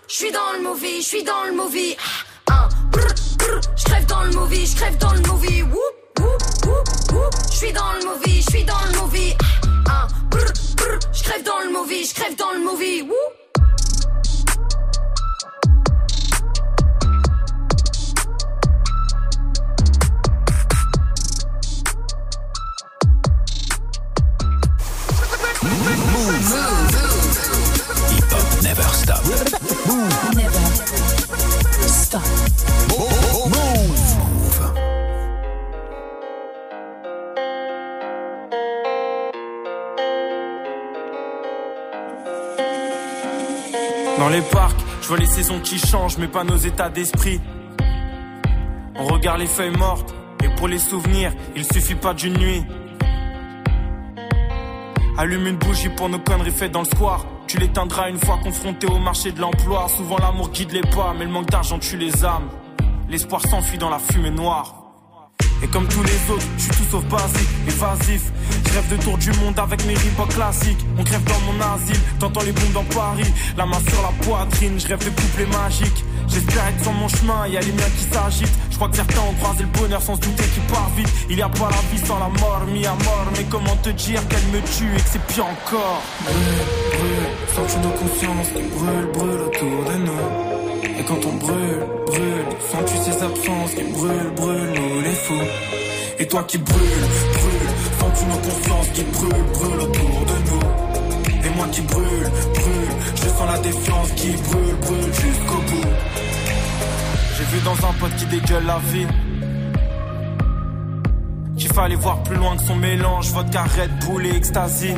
Je suis dans le movie, je suis dans le movie. Je crève dans le movie, je crève dans le movie. Je suis dans le movie, je suis dans le movie. Je crève dans le movie, je crève dans le movie. Hip hop never stop. Never stop. Dans les parcs, je vois les saisons qui changent, mais pas nos états d'esprit. On regarde les feuilles mortes, et pour les souvenirs, il suffit pas d'une nuit. Allume une bougie pour nos conneries faites dans le square. Tu l'éteindras une fois confronté au marché de l'emploi. Souvent l'amour guide les pas, mais le manque d'argent tue les âmes. L'espoir s'enfuit dans la fumée noire. Et comme tous les autres, je suis tout sauf basique, évasif. Je rêve de tour du monde avec mes Reebok classiques. On crève dans mon asile, t'entends les bombes dans Paris. La main sur la poitrine, je rêve de couplets magiques. J'espère être sur mon chemin, y a les miens qui s'agitent. Je crois que certains ont croisé le bonheur sans se douter qu'il part vite. Il y a pas la vie sans la mort, mis à mort. Mais comment te dire qu'elle me tue et que c'est pire encore? Brûle, brûle, sens-tu nos consciences qui brûlent, brûlent autour de nous et quand on brûle, brûle, sens-tu ces absences qui brûlent, brûlent, nous les fous Et toi qui brûles, brûle, sens-tu nos consciences qui brûlent, brûlent autour de nous Et moi qui brûle, brûle, je sens la défiance qui brûle, brûle jusqu'au bout. J'ai vu dans un pote qui dégueule la vie. Qu'il fallait voir plus loin que son mélange Vodka, Red Bull et ecstasy.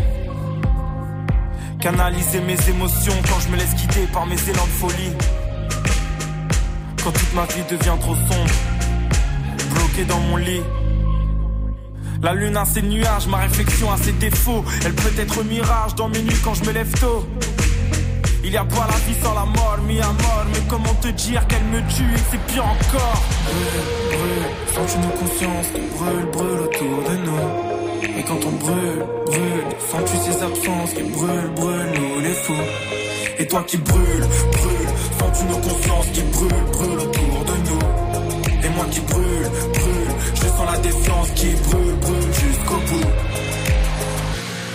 Canaliser mes émotions quand je me laisse quitter par mes élans de folie. Quand toute ma vie devient trop sombre Bloqué dans mon lit la lune a ses nuages, ma réflexion a ses défauts. Elle peut être mirage dans mes nuits quand je me lève tôt. Il y a pas la vie sans la mort, mis à mort. Mais comment te dire qu'elle me tue et c'est pire encore? Brûle, brûle, sens-tu nos consciences qui brûlent, brûlent autour de nous Et quand on brûle, brûle, sens-tu ces absences qui brûlent, brûlent, nous les fous Et toi qui brûles, brûle, sens-tu nos consciences qui brûlent, brûlent autour de nous Et moi qui brûle, brûle, je sens la défiance qui brûle, brûle jusqu'au bout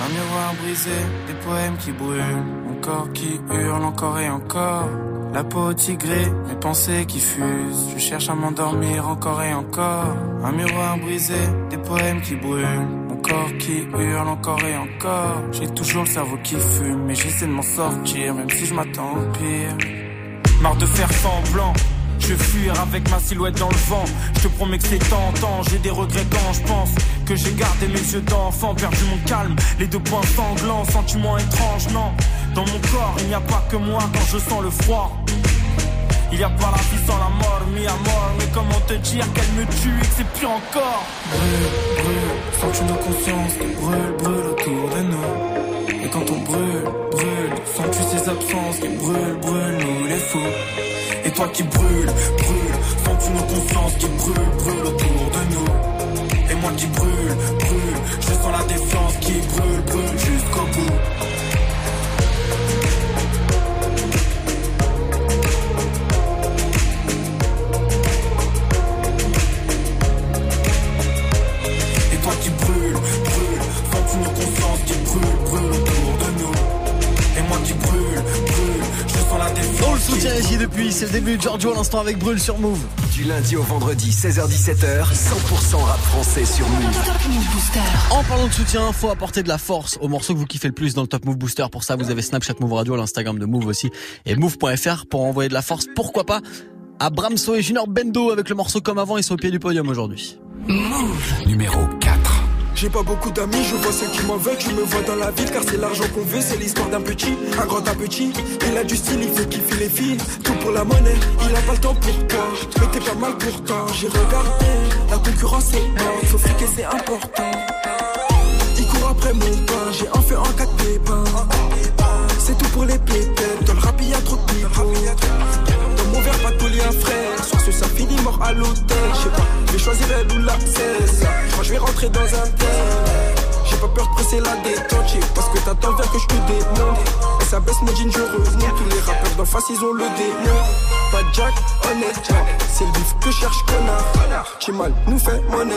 Un miroir brisé, des poèmes qui brûlent, mon corps qui hurle encore et encore. La peau tigrée, mes pensées qui fusent. Je cherche à m'endormir encore et encore. Un miroir brisé, des poèmes qui brûlent, mon corps qui hurle encore et encore. J'ai toujours le cerveau qui fume, mais j'essaie de m'en sortir, même si je m'attends au pire. Marre de faire semblant. Je fuir avec ma silhouette dans le vent. Je te promets que c'est tentant. J'ai des regrets quand je pense que j'ai gardé mes yeux d'enfant, perdu mon calme, les deux points sanglants, sentiment étrange, non. Dans mon corps, il n'y a pas que moi quand je sens le froid. Il n'y a pas la vie sans la mort, mis à mort. Mais comment te dire qu'elle me tue et que c'est pire encore? Brûle, brûle, sens-tu nos consciences qui brûlent, brûlent autour de nous Et quand on brûle, brûle, sens-tu ces absences qui brûlent, brûlent, nous les fous toi qui brûles, brûle, sens-tu nos consciences qui brûlent, brûlent autour de nous. Et moi qui brûle, brûle, je sens la défiance qui brûle, brûle jusqu'au bout puis c'est le début de Giorgio à l'instant avec Brûle sur Move. Du lundi au vendredi, 16h17h, 100% rap français sur Move. En parlant de soutien, faut apporter de la force au morceau que vous kiffez le plus dans le Top Move Booster. Pour ça, vous avez Snapchat Move Radio, l'Instagram de Move aussi et Move.fr pour envoyer de la force. Pourquoi pas à Bramso et Junior Bendo avec le morceau comme avant, ils sont au pied du podium aujourd'hui. Move numéro 4. J'ai pas beaucoup d'amis, je vois ceux qui m'en veulent, tu me vois dans la ville car c'est l'argent qu'on veut, c'est l'histoire d'un petit, un grand un petit. Il a du style, il fait kiffer les filles, tout pour la monnaie, il a pas le temps pour toi, mais t'es pas mal pourtant. J'ai regardé, la concurrence est morte, faut friquer c'est important. Il court après mon pain, j'ai un feu en quatre pépins. C'est tout pour les pépettes, dans le rap y a trop de pipeaux. Mon verre, pas de un frère. Soit ce ça finit mort à l'hôtel. Je sais pas, je vais choisir elle ou la 16. Moi je vais rentrer dans un tel. J'ai pas peur de presser la détente. Parce que t'attends bien que je te démonte. Et ça baisse mon jean, je remonte. Tous les rappeurs d'en face, ils ont le démon. Pas Jack, honnête. C'est le bif que cherche connard. Mal, nous fait monnaie.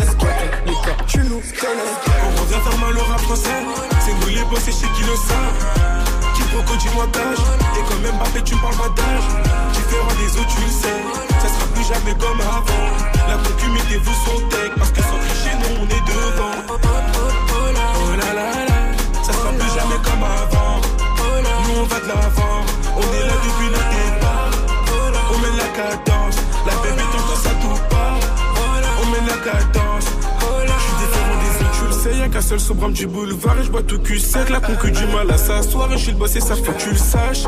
Les cas, tu nous connais. On revient faire mal au rap français. C'est nous les boss et chez qui le savent. Quiproquo du montage Et quand même Mbappé tu me parles pas d'âge Différent des autres tu le sais. Ça sera plus jamais comme avant. La concu mettez-vous son tech Parce que sans tricher nous on est devant. Oh là là là Ça sera plus jamais comme avant. Nous on va de l'avant. On est là depuis le départ. On met la cadence. La bébé t'entends ça tout part On met la cadence. Je suis différent des autres tu le sais. Y'a qu'un seul sobrame du boulevard Et je bois tout cul sec. La concu du mal à s'asseoir Et je suis le boss et ça faut que tu le saches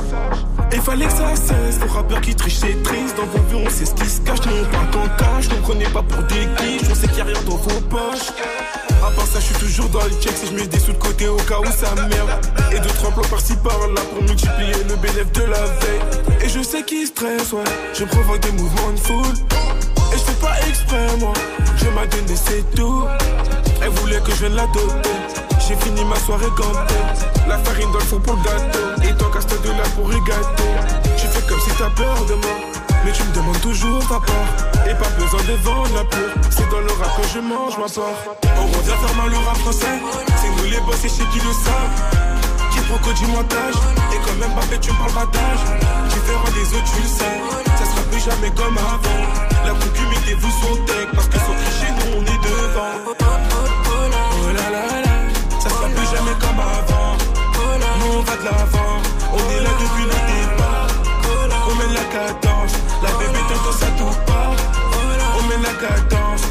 Et fallait que ça cesse Le rappeur qui triche c'est triste Dans vos vues on sait ce qui se cache Nous on parle qu'en cash Nous connaît pas pour des guiches On sait qu'il y a rien dans vos poches à part ça, je suis toujours dans le check si je mets des sous de côté au cas où ça merde. Et deux trois plans par-ci par-là pour multiplier le bénéfice de la veille. Et je sais qu'il stresse, ouais. Je provoque des mouvements de foule. Et je fais pas exprès, moi. Je m'a donné, c'est tout. Elle voulait que je vienne. J'ai fini ma soirée gantée. La farine dans le four pour le gâteau. Et casse-toi de là pour y gâter. Tu fais comme si t'as peur de moi. Mais tu me demandes toujours ta. Et pas besoin de vendre la peur. C'est dans le rap que je mange ma part. On revient faire mal au rap français. C'est nous les boss et chez qui le savent. Quiproquo du montage Et quand même Mbappé tu me parles pas Différent des autres tu le sais Ça sera plus jamais comme avant La concu mettez-vous son tech Parce que sans tricher nous on est devant Oh là là là Ça sera plus jamais comme avant Nous on va de l'avant On est là depuis le départ On met la cadence La bébé t'entends ça tout part On met la cadence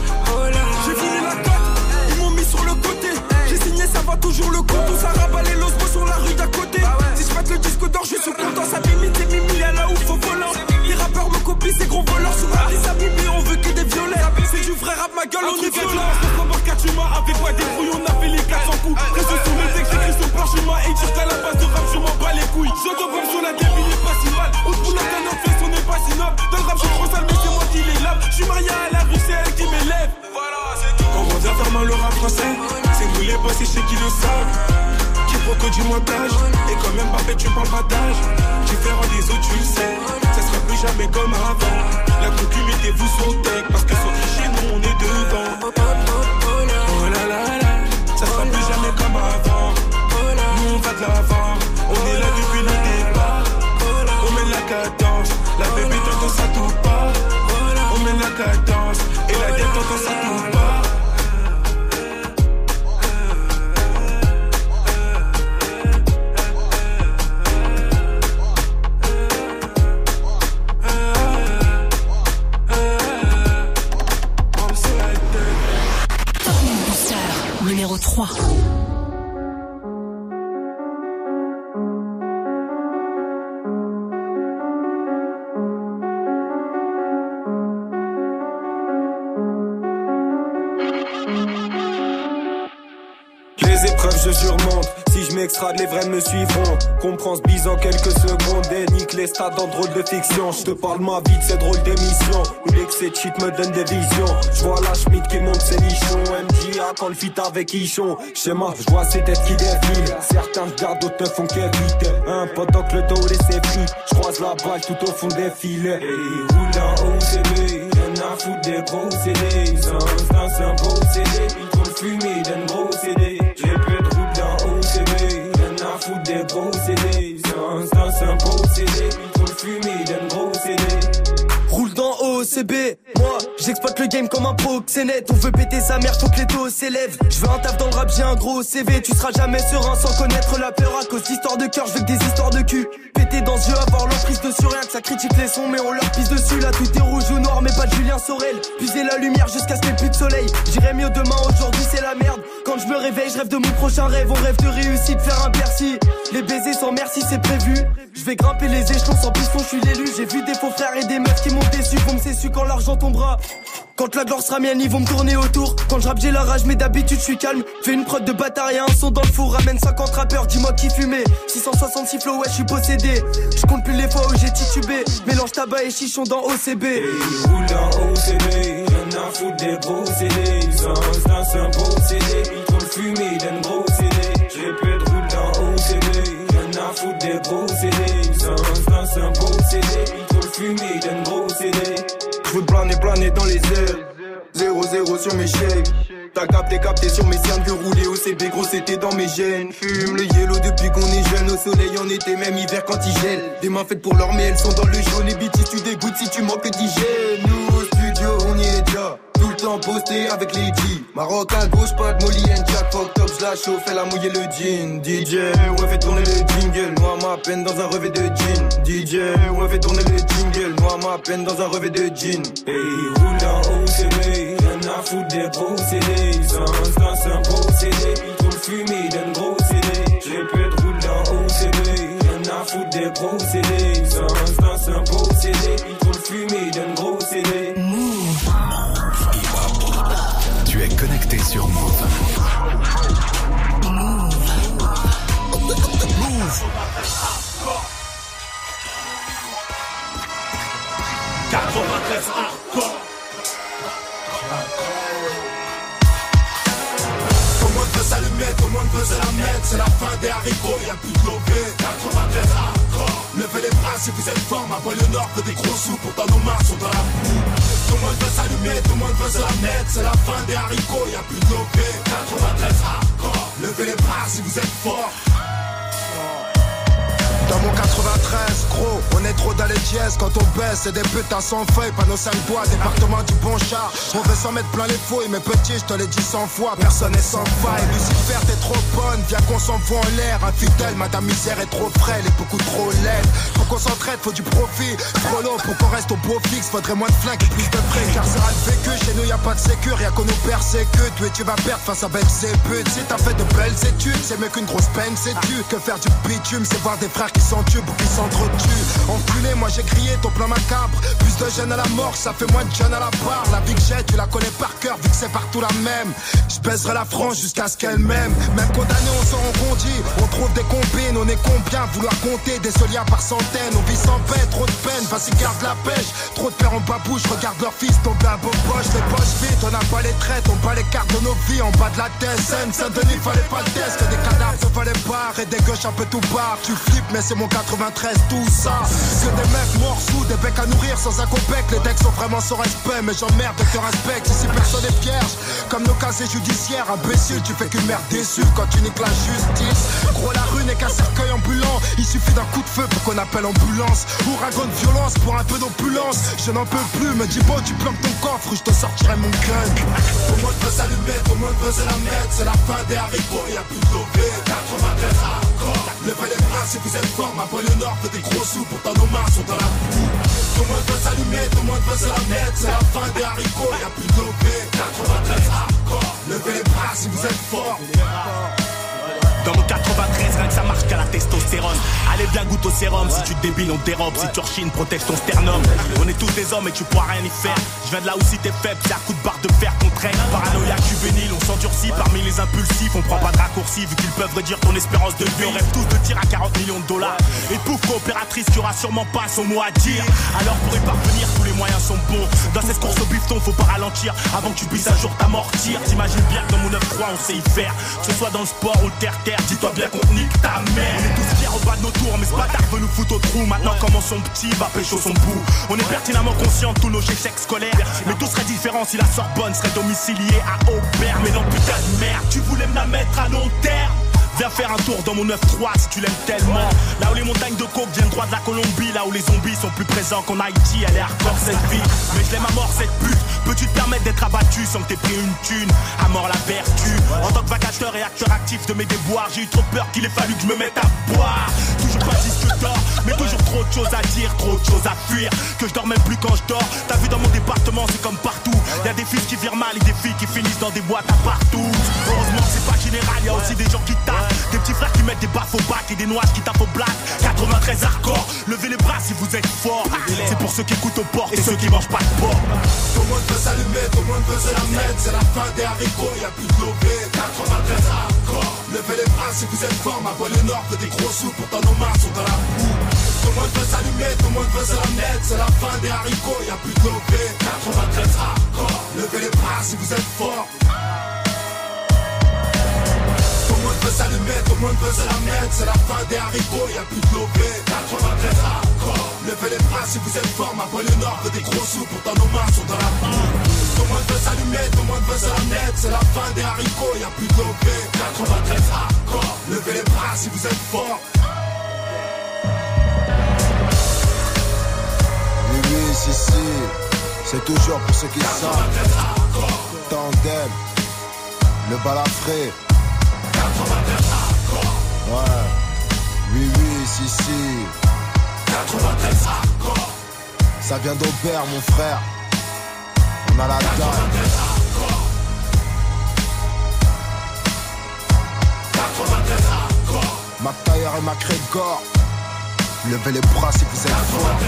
J'ai fini la cote, ils m'ont mis sur le côté. J'ai signé, ça va toujours le compte. Ça rabat les losbos sur la rue d'à côté. Si je le disque d'or, je suis content. Ça limite et mimi à la ouf au volant. Les rappeurs me copient, ces gros voleurs. Sous la liste à mimi, on veut que des violets. C'est du vrai rap, ma gueule, on est violent. 4 humains avec moi des brouillons, on a fait les 400 coups. Reste sur le texte, j'écris sur planche humain et dire qu'à la base de rap, je m'en bats les couilles. Comme sur la game, il est pas si mal. Au boulot d'un homme fait, on est pas si noble. Dans le rap, je suis trop sale, mais c'est moi qui les lave. Je suis marié à la rue, c'est elle qui m'élève. On revient faire mal au rap français? C'est nous les boss et chez qui le savent. Quiproquo du montage. Et quand même Mbappé, tu parles pas d'âge. Différent des autres, tu le sais. Ça sera plus jamais comme avant. La concu, mettez-vous son tech. Parce que sans tricher, nous on est devant. Oh là là là. Ça sera plus jamais comme avant. On est là depuis le départ. On met la cadence. La bébé t'entends ça tout part. On met la cadence. Et la dette t'entends ça tout. Booster numéro 3. Les Si je m'extrade les vrais me suivront. Comprends ce en quelques secondes Et nique les stades en drôle de fiction. Je te parle ma vie de ces drôles d'émissions. Où l'excès de shit me donne des visions. Je vois la Schmidt qui monte ses nichons. MJA quand le fit avec Ichon. Schéma, je vois ces têtes qui défilent. Certains regardent, d'autres ne font qu'éviter. Un pendant que le dos laissé pris Je croise la balle tout au fond des filets. Et roule en OCB Y'en a foutre des gros CD Sans un beau CD Ils fumer d'un gros des gros CD dans un beau CD d'un gros CD OCB. Moi, j'exploite le game comme un proxénète. On veut péter sa mère, faut que les taux s'élèvent. Je veux un taf dans le rap, j'ai un gros CV. Tu seras jamais serein sans connaître la peur à cause d'histoires de cœur. Je veux que des histoires de cul. Péter dans ce jeu, avoir l'emprise dessus, rien que ça critique les sons, mais on leur pisse dessus. Là, tout est rouge ou noir, mais pas de Julien Sorel. Puiser la lumière jusqu'à ce qu'il n'y plus de soleil. J'irai mieux demain, aujourd'hui c'est la merde. Quand je me réveille, je rêve de mon prochain rêve. On rêve de réussite, faire un Bercy. Les baisers sans merci, c'est prévu. Je vais grimper les échelons sans piston, je suis l'élu. J'ai vu des faux frères et des meufs qui m'ont déçu. Vont me su quand l'argent tombera. Quand la gloire sera mienne, ils vont me tourner autour. Quand je rappe, j'ai la rage, mais d'habitude, je suis calme. Fais une prod de bâtard et un son dans le four. Ramène 50 rappeurs, dis-moi qui fumait. 666 flow, ouais, je suis possédé. Je compte plus les fois où j'ai titubé. Mélange tabac et chichon dans OCB. roule dans OCB, y'en a foutre des gros CD. Sans dans un beau CD, ils trop le fumer d'un gros CD. Je répète, roule dans OCB, y'en a des gros CD. Sans dans un beau CD, ils trop le fumer d'un gros CD. Je veux planer, planer dans les airs. 0-0 sur mes chèques. T'as capté, capté sur mes cernes que rouler au CB, gros c'était dans mes gènes. Fume le yellow depuis qu'on est jeune, au soleil en été, même hiver quand il gèle. Des mains faites pour l'or, mais elles sont dans le jaune. Et bitch, si tu dégoûtes, si tu manques d'hygiène. Posté avec les G. Maroc à gauche, pas de Molly and Jack. Fuck top, j'la chauffe, elle a mouillé le jean. DJ, ouais, fait tourner le jingle. Moi, ma peine dans un revêt de jean. DJ, ouais, fait tourner le jingle. Moi, ma peine dans un revêt de jean. Hey, roule en OCB, y'en a foutre des CD. Sans dans un gros ils trop le fumer d'un gros CD. Je répète, roule en OCB, y'en a foutre des CD. Sans dans un ils trop le fumer d'un gros Move. 93 hardcore. Tout le monde veut tout le monde veut se la mettre C'est la fin des haricots, y'a plus de lové 93 hardcore Levez les bras si vous êtes fort Ma le nord fait des gros sous Pourtant nos mains sont dans la boue Tout le monde veut s'allumer, tout le monde veut se la mettre C'est la fin des haricots, y'a plus de lové 93 hardcore Levez les bras si vous êtes fort Dans mon 93, gros, on est trop dans les dièses. Quand on baisse, c'est des putains sans feuilles. Panneau 5 bois, département du bon char. On veut s'en mettre plein les fouilles Mais petit, je te l'ai dit 100 fois Personne n'est sans faille. Lucifer, t'es trop bonne Viens qu'on s'envoie en l'air. Infidèle, madame misère est trop frêle Et beaucoup trop laide. Faut qu'on s'entraide, faut du profit. Trop long pour qu'on reste au beau fixe. Faudrait moins de flingues et plus de frais Car ça le vécu, chez nous y a pas de sécure Y'a qu'on nous persécute. Oui, tu vas perdre face à belles éputes Si t'as fait de belles études C'est mieux qu'une grosse peine, c'est tu Que faire du bitume, c'est voir des frères qui s'entubent ou qui s'entretuent Enculé, moi j'ai crié ton plan macabre. Plus de jeunes à la mort, ça fait moins de jeunes à la barre. La vie que j'ai, tu la connais par cœur Vu que c'est partout la même. Je baiserai la France jusqu'à ce qu'elle m'aime. Même condamné, on s'en rebondit On trouve des combines, on est combien? Vouloir compter des soliens par centaines. On vit sans paix, trop de peine, vas-y garde la pêche. Trop de pères en babouche, regarde leur fils tomber à beau poche Les poches vides, on n'a pas les traites On bat les cartes de nos vies en bas de la tête Saint-Denis, fallait pas le test. Des cadavres, ça fallait pas. Et des gauches un peu tout barre Tu flippes, mais c'est mon 93, tout ça. Que des mecs morts sous, des becs à nourrir sans un copec. Les decks sont vraiment sans respect, mais j'emmerde que te respecte. Ici personne est vierge, comme nos casiers judiciaires Imbécile, tu fais qu'une merde déçue quand tu niques la justice. Gros la rue n'est qu'un cercueil ambulant. Il suffit d'un coup de feu pour qu'on appelle ambulance. Ouragan de violence pour un peu d'opulence. Je n'en peux plus, me dis bon tu planques ton coffre Je te sortirai mon gun le monde veut s'allumer, le monde veut se la mettre. C'est la fin des haricots, y'a plus de lové 93 hardcore Levez si vous êtes fort Ma le nord fait des gros sous Pourtant nos mains sont dans la boue Tout le monde veut s'allumer, tout le monde veut se la mettre. C'est la fin des haricots, y'a plus de lové 93 hardcore. Levez les bras si vous êtes fort Dans mon 93, rien que ça marche qu'à la testostérone. Allez, viens goûte au sérum. Si tu débiles, on dérobe. Si tu rechines, protège ton sternum. On est tous des hommes et tu pourras rien y faire. Je viens de là où si t'es faible, c'est coup de barre de fer qu'on traîne. Paranoïaque juvénile, on s'endurcit parmi les impulsifs. On prend pas de raccourcis vu qu'ils peuvent réduire ton espérance de vie. On rêve tous de tir à 40 millions de dollars. Et pouf, coopératrice qui aura sûrement pas son mot à dire. Alors pour y parvenir, tous les moyens sont bons. Dans cette course au bifton, faut pas ralentir avant que tu puisses un jour t'amortir. T'imagines bien que dans mon 9-3, on sait y faire. Que ce soit dans le sport ou le dis-toi bien qu'on nique ta mère. On est tous fiers au bas de nos tours, mais ce bâtard veut nous foutre au trou. Maintenant, comment son petit va pécho son bout? On est pertinemment conscient de tous nos échecs scolaires. Mais tout serait différent si la Sorbonne serait domiciliée à Aubert. Mais non, putain de merde, tu voulais me la mettre à long terme. Viens faire un tour dans mon 9-3 si tu l'aimes tellement. Là où les montagnes de coke viennent droit de la Colombie, là où les zombies sont plus présents qu'en Haïti, elle est hardcore cette vie. Mais je l'aime à mort cette pute. Peux-tu te permettre d'être abattu sans que t'aies pris une thune? À mort la vertu. En tant que vacateur et acteur actif de mes déboires, j'ai eu trop peur qu'il ait fallu que je me mette à boire. Toujours pas disque d'or, mais toujours trop de choses à dire, trop de choses à fuir. Que je dors même plus quand je dors. T'as vu dans mon département, c'est comme partout. Y a des fils qui virent mal et des filles qui finissent dans des boîtes à partout. Heureusement c'est pas général, y a aussi des gens qui tapent. Des petits frères qui mettent des baffes au bac et des noises qui tapent au black. 93 hardcore, levez les bras si vous êtes fort. C'est pour ceux qui écoutent aux portes et ceux qui mangent pas de porc. Tout le monde veut s'allumer, tout le monde veut se la mettre. C'est la fin des haricots, y'a plus de lové 93 hardcore Levez les bras si vous êtes fort. Ma le nord fait des gros sous Pourtant nos mains sont dans la boue. Tout le monde veut s'allumer, tout le monde veut se la mettre. C'est la fin des haricots, y'a plus de lové 93 hardcore Levez les bras si vous êtes fort veut s'allumer, tout le monde veut se la mettre C'est la fin des haricots, y'a plus de lové 93 hardcore. Levez les bras si vous êtes fort. Ma le nord veut des gros sous. Pourtant nos mains sont dans la boue Tout le monde veut s'allumer, tout le monde veut se la mettre C'est la fin des haricots, y'a plus de lové 93 hardcore. Levez les bras si vous êtes fort. Oui, oui, si, si. C'est toujours pour ceux qui savent. Tandem. Le balafré. Ouais. Oui, oui, si, si. Ça vient d'Aubert, mon frère. On a la dalle. McTayer et McGregor. Levez les bras si vous êtes forts.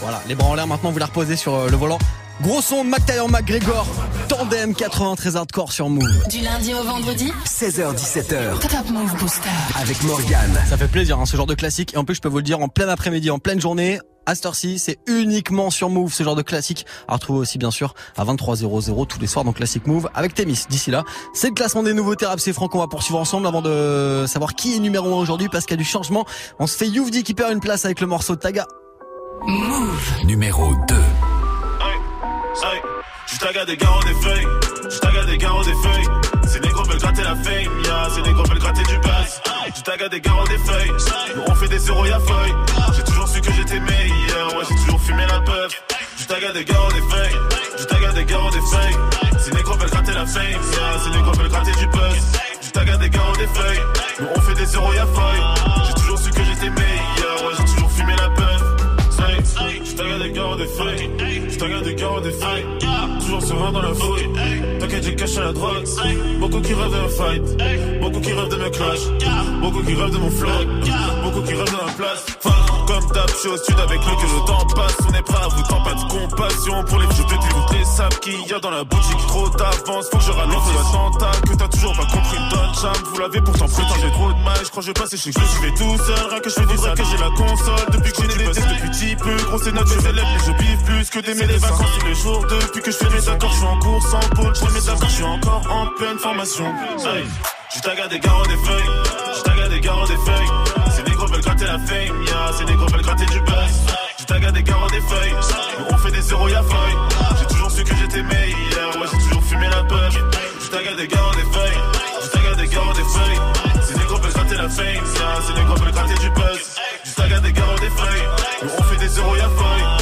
Voilà, les bras en l'air maintenant, vous la reposez sur euh, le volant. Gros son de McTayer McGregor, tandem 93 hardcore sur Move. Du lundi au vendredi 16h17h Top Move Booster. avec Morgane. Ça fait plaisir, hein, ce genre de classique. Et en plus, je peux vous le dire, en plein après-midi, en pleine journée, à cette heure-ci, c'est uniquement sur Move, ce genre de classique. À retrouver aussi, bien sûr, à 23h00 tous les soirs dans Classic Move avec Témis. D'ici là, c'est le classement des nouveautés rap, c'est franc qu'on va poursuivre ensemble avant de savoir qui est numéro 1 aujourd'hui parce qu'il y a du changement. On se fait Youvdi qui perd une place avec le morceau de Taga. Numéro 2. Hey, je des garros des feuilles, je taga des garros des feuilles. Ces négros veulent gratter la fame, ya, ces négros veulent gratter du buzz. Je taga des garros des feuilles, on fait des zéros y'a feuille. J'ai toujours su que j'étais meilleur, ouais j'ai toujours fumé la puff. Je taga des garros des feuilles, je taga des garros des feuilles. Ces négros veulent gratter la fame, ya, ces négros veulent gratter du buzz. Je taga des garros des feuilles, nous on fait des zéros y'a feuille. J'ai toujours su que j'étais meilleur, ouais j'ai toujours fumé la puff. Je taga des garros des feuilles, taga des garros des feuilles. Toujours serein dans la fouille. T'inquiète, j'ai caché la drogue. Beaucoup qui rêvent d'un fight. Beaucoup qui rêvent de mes clashs. Beaucoup qui rêvent de mon flow. Beaucoup qui rêvent de ma place. Enfin, comme d'hab, je suis au sud avec lui que le temps passe. On est prêt à vous tant pas de compassion pour les je te toutes les sables qu'il y a dans la boutique. Trop d'avance, faut que je ralente l'attentat. Que t'as toujours pas compris, Don Cham. Vous l'avez pourtant j'ai trop de mal. Je crois que je vais passer chez je fait tout seul. Rien que je fais du que j'ai la console. Depuis que j'ai des tests depuis petit peu. Gros, c'est notre élèves, mais je biffe plus que des les vacances tous les jours. Depuis que je fais mes accords, je suis en cours sans pôle. Je mes accords, je suis encore en pleine formation. Taga des garros des feuilles, je taga des garros des feuilles. Ces négros veulent gratter la fame, ya, ces négros veulent gratter du buzz. Je taga des garros des feuilles, nous on fait des zéros y'a feuille. J'ai toujours su que j'étais meilleur, ouais j'ai toujours fumé la peur. Je taga des garros des feuilles, je taga des garros des feuilles. Ces négros veulent gratter la fame, ya, ces négros veulent gratter du buzz. Je taga des garros des feuilles, nous on fait des zéros y'a feuille.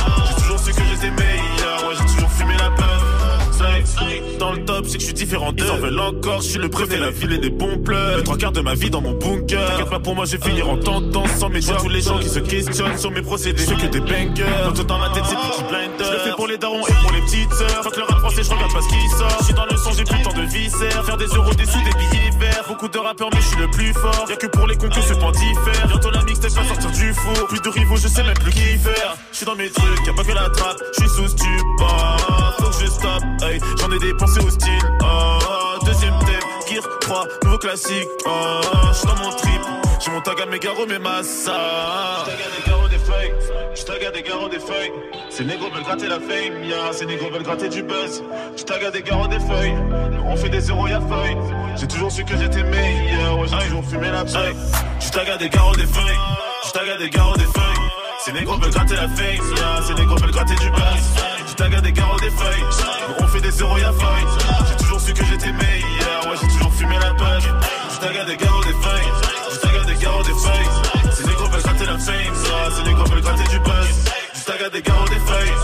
Dans le top, c'est que je suis différent d'eux. Ils en veulent encore, je suis le préfet, la ville et des bons pleurs. Les trois quarts de ma vie dans mon bunker. T'inquiète pas pour moi, je vais finir en tendance sans médias. Tous les gens qui se questionnent sur mes procédés, je que des bangers. Tout dans ma tête, c'est petit blinder. Je le fais pour les darons et pour les petites sœurs. Faut que le rap français, je regarde pas ce qui sort. Je suis dans le son, j'ai plus temps de viscères. Faire des euros, des sous, des billets verts. Beaucoup de rappeurs, mais je suis le plus fort. Y'a que pour les concours, ce temps diffère. Bientôt la mixtape va sortir du four. Plus de rivaux, je sais même plus qui faire. Je suis dans mes trucs, y'a pas que la trappe. Je suis sous stupor. Hey. J'en ai dépensé au style. Oh, deuxième thème, Gear 3, nouveau classique. Oh, j'suis dans mon trip. J'ai mon tag à mes garros, mes massas. J'tag à des garros, des feuilles. J'tag à des garros, des feuilles. Ces négros veulent gratter la fame, ya. Ces négros veulent gratter du buzz. J'tag à des garros, des feuilles. Nous, on fait des zéros, y'a feuille. J'ai toujours su que j'étais meilleur. Ouais, j'ai toujours fumé la paille. J'tag à des garros, des feuilles. J'tag à des garros, des feuilles. Ces négros veulent gratter la fame, ya. Ces négros veulent gratter du buzz. J'ai tagué des garros des feuilles. On fait des zéros, y'a feuille. J'ai toujours su que j'étais meilleur. Ouais, j'ai toujours fumé la peur. J'ai tagué des garros des feuilles. J'ai tagué des garros des feuilles. C'est les gros veulent gratter la fame, ça. C'est les gros veulent gratter du buzz. J'ai tagué des garros des feuilles.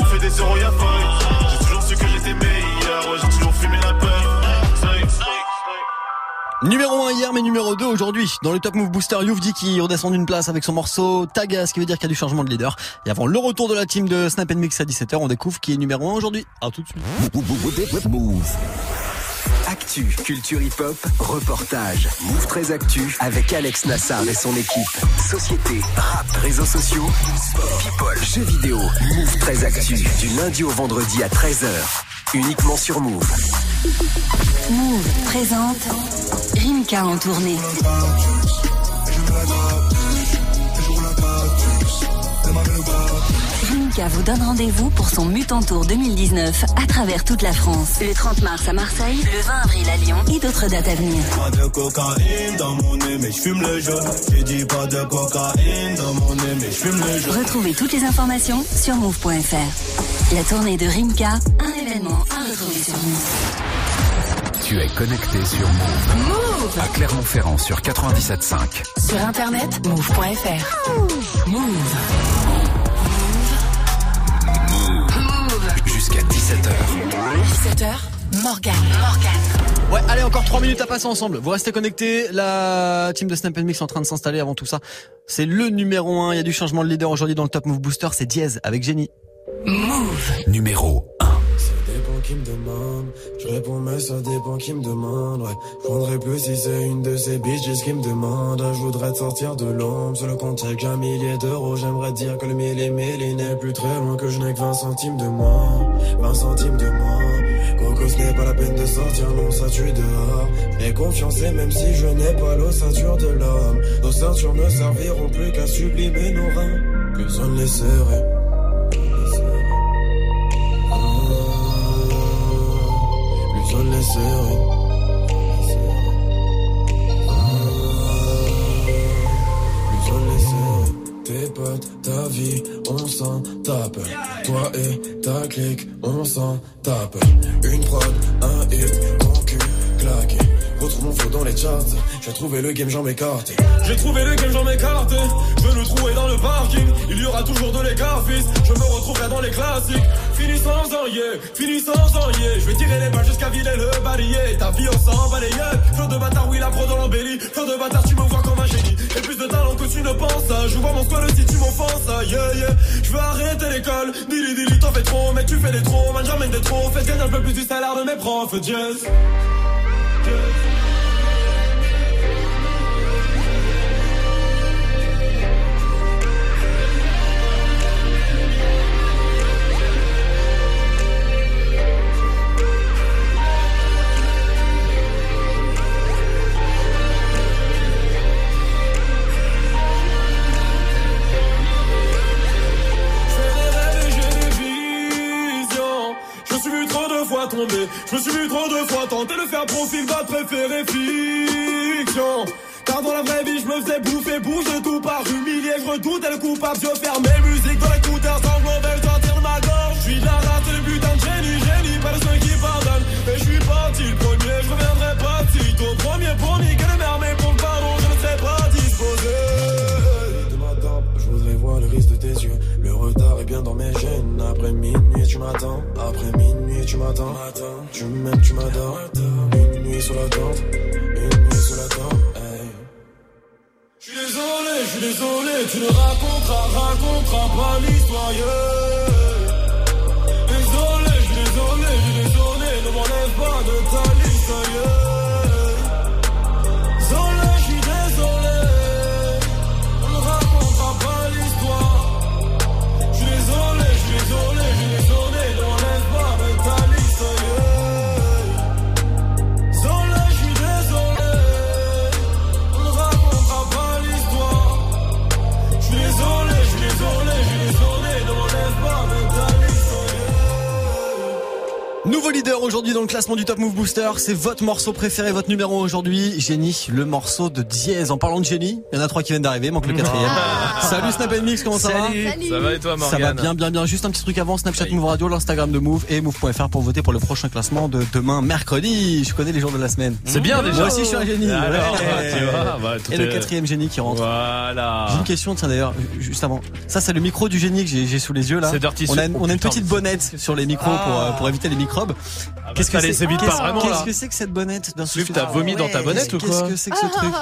On fait des zéros, y'a feuille. Numéro 1 hier mais numéro 2 aujourd'hui dans le Top Move Booster Youvdi qui redescend d'une place avec son morceau Taga ce qui veut dire qu'il y a du changement de leader et avant le retour de la team de Snap Mix à 17h on découvre qui est numéro 1 aujourd'hui à tout de suite Move. Actu, culture hip-hop, reportage. Move très actu avec Alex Nassar et son équipe. Société, rap, réseaux sociaux, people, jeux vidéo. Move très actu du lundi au vendredi à 13h. Uniquement sur Move. Move présente Rimka en tournée. Rimka vous donne rendez-vous pour son Mutant Tour 2019 à travers toute la France. Le 30 mars à Marseille, le 20 avril à Lyon et d'autres dates à venir. Pas de cocaïne dans mon nez, mais je fume le. J'ai dit pas de cocaïne dans mon nez, mais je fume le jaune. Retrouvez toutes les informations sur move.fr. La tournée de Rimka, un événement à retrouver sur Move. Tu es connecté sur Move. Move À Clermont-Ferrand sur 97.5. Sur internet, move.fr. Move. Jusqu'à 17h. 17h, Morgan. Morgan. Ouais, allez, encore 3 minutes à passer ensemble. Vous restez connectés. La team de Snap Mix est en train de s'installer avant tout ça. C'est le numéro 1. Il y a du changement de leader aujourd'hui dans le Top Move Booster. C'est Diez avec Jenny. Move. Numéro 1. Ça dépend me demande. Je réponds, mais ça dépend qui me demande. Ouais, je prendrais plus si c'est une de ces bitches qui me demande. Je voudrais te sortir de l'ombre. Sur le compte, y'a qu'un millier d'euros. J'aimerais dire que le mille et n'est plus très loin. Que je n'ai que 20 centimes de moins. 20 centimes de moins. Coco, ce n'est pas la peine de sortir, non, ça tue dehors. Et confiance, même si je n'ai pas l'ossature de l'homme. Nos ceintures ne serviront plus qu'à sublimer nos reins. Plus on ne les serrait. Les serrait. Tes potes, ta vie, on s'en tape. Toi et ta clique, on s'en tape. Une prod, un hit, ton cul claqué. Retrouve mon flow dans les charts. J'ai trouvé le game, j'en m'écarte. J'ai trouvé le game, j'en m'écarte. Je le trouver dans le parking. Il y aura toujours de l'écart, fils. Je me retrouverai dans les classiques. Fini sans en yeah, fini sans en yeah. Je vais tirer les balles jusqu'à vider le balayé. Ta vie, on s'en balayette. Flot de bâtard, oui, la pro dans l'embellie. Flot de bâtard, tu me vois comme un génie. Et plus de talent que tu ne penses. Je vois mon squad si tu m'offenses. Yeah, yeah. Je veux arrêter l'école. Dili, dili, t'en fais trop. Mais tu fais des trop. Man, j'emmène des trop. Fais gagner un peu plus du salaire de mes profs. Jazz. Trop de faire profil bas préféré fiction. Car dans la vraie vie, je me faisais bouffer, bouge tout par humilié, je redoutais le coupable, je ferme mes musiques dans l'écouteur sans veulent Après minuit, tu m'attends. Après minuit, tu m'attends. Tu m'aimes, tu m'adores. Une nuit sur la tente. Une nuit sur la tente. Je suis désolé, je suis désolé. Tu ne raconteras, raconteras pas l'histoire. Désolé, je suis désolé, je suis désolé. Ne m'enlève pas de ta liste. Le classement du Top Move Booster. C'est votre morceau préféré, votre numéro aujourd'hui. Génie, le morceau de Diez. En parlant de génie, il y en a trois qui viennent d'arriver, manque le quatrième. Salut Snap Mix, comment ça va Salut. Ça va et toi, Ça Morgane va bien, bien, bien. Juste un petit truc avant, Snapchat Move Radio, l'Instagram de Move et Move.fr pour voter pour le prochain classement de demain, mercredi. Je connais les jours de la semaine. C'est bien, déjà. Moi aussi, je suis un génie. Alors, Ouais. tu vois, bah, tout et le quatrième génie qui rentre. Voilà. J'ai une question, tiens d'ailleurs, juste avant. Ça, c'est le micro du génie que j'ai sous les yeux là. C'est Dirty on a, on a une petite bonnette sur les micros Ah. pour, euh, pour éviter les microbes. Qu'est-ce ça que les c'est évite pas Qu'est-ce- vraiment. Qu'est-ce que c'est que cette bonnette sûr, Sup, t'as vomi dans ta bonnette ou quoi Qu'est-ce que c'est que ce truc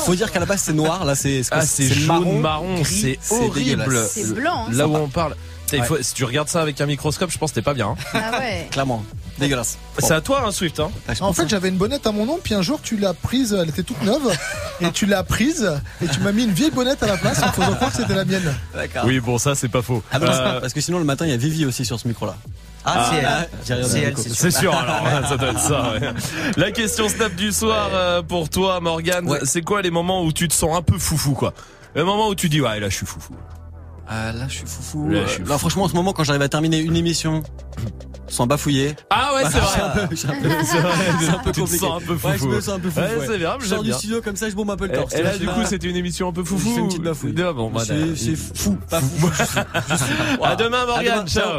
Faut dire qu'à la base c'est noir, là c'est Ah, c'est jaune, marron, c'est horrible. dégueulasse. C'est blanc, hein. Là où on parle. Ouais. faut- si tu regardes ça avec un microscope, je pense que t'es pas bien. hein. Ah ouais. Clairement, dégueulasse. C'est à toi, hein, Swift. Hein. En fait, j'avais une bonnette à mon nom, puis un jour, tu l'as prise, elle était toute neuve, et tu l'as prise, et tu m'as mis une vieille bonnette à la place en faisant croire que c'était la mienne. D'accord. Oui, bon, ça, c'est pas faux. Ah non, Euh, parce que sinon le matin il y a Vivi aussi sur ce micro là. Ah, c'est elle. C'est dit, elle. C'est sûr, alors ça doit être ça. ouais. La question snap du soir euh, pour toi, Morgane, c'est quoi les moments où tu te sens un peu foufou, quoi? Le moment où tu dis ouais, là, je suis foufou. Ah là je suis foufou. Là, Euh, je suis là, franchement en ce moment quand j'arrive à terminer une émission sans bafouiller. Ah ouais, c'est Bah, vrai. j'ai un peu- un peu- C'est c'est un compliqué. un peu Ouais, foufou. je me sens un peu foufou. Ouais, ouais. c'est bien, Je sors du studio comme ça, je bombe un peu le Et, torse. et là, du coup, c'était une émission un peu foufou. Je fais une petite bafouille. Ah bon, bah, C'est- c'est fou, pas fou. À demain, Morgane. À demain, Ciao.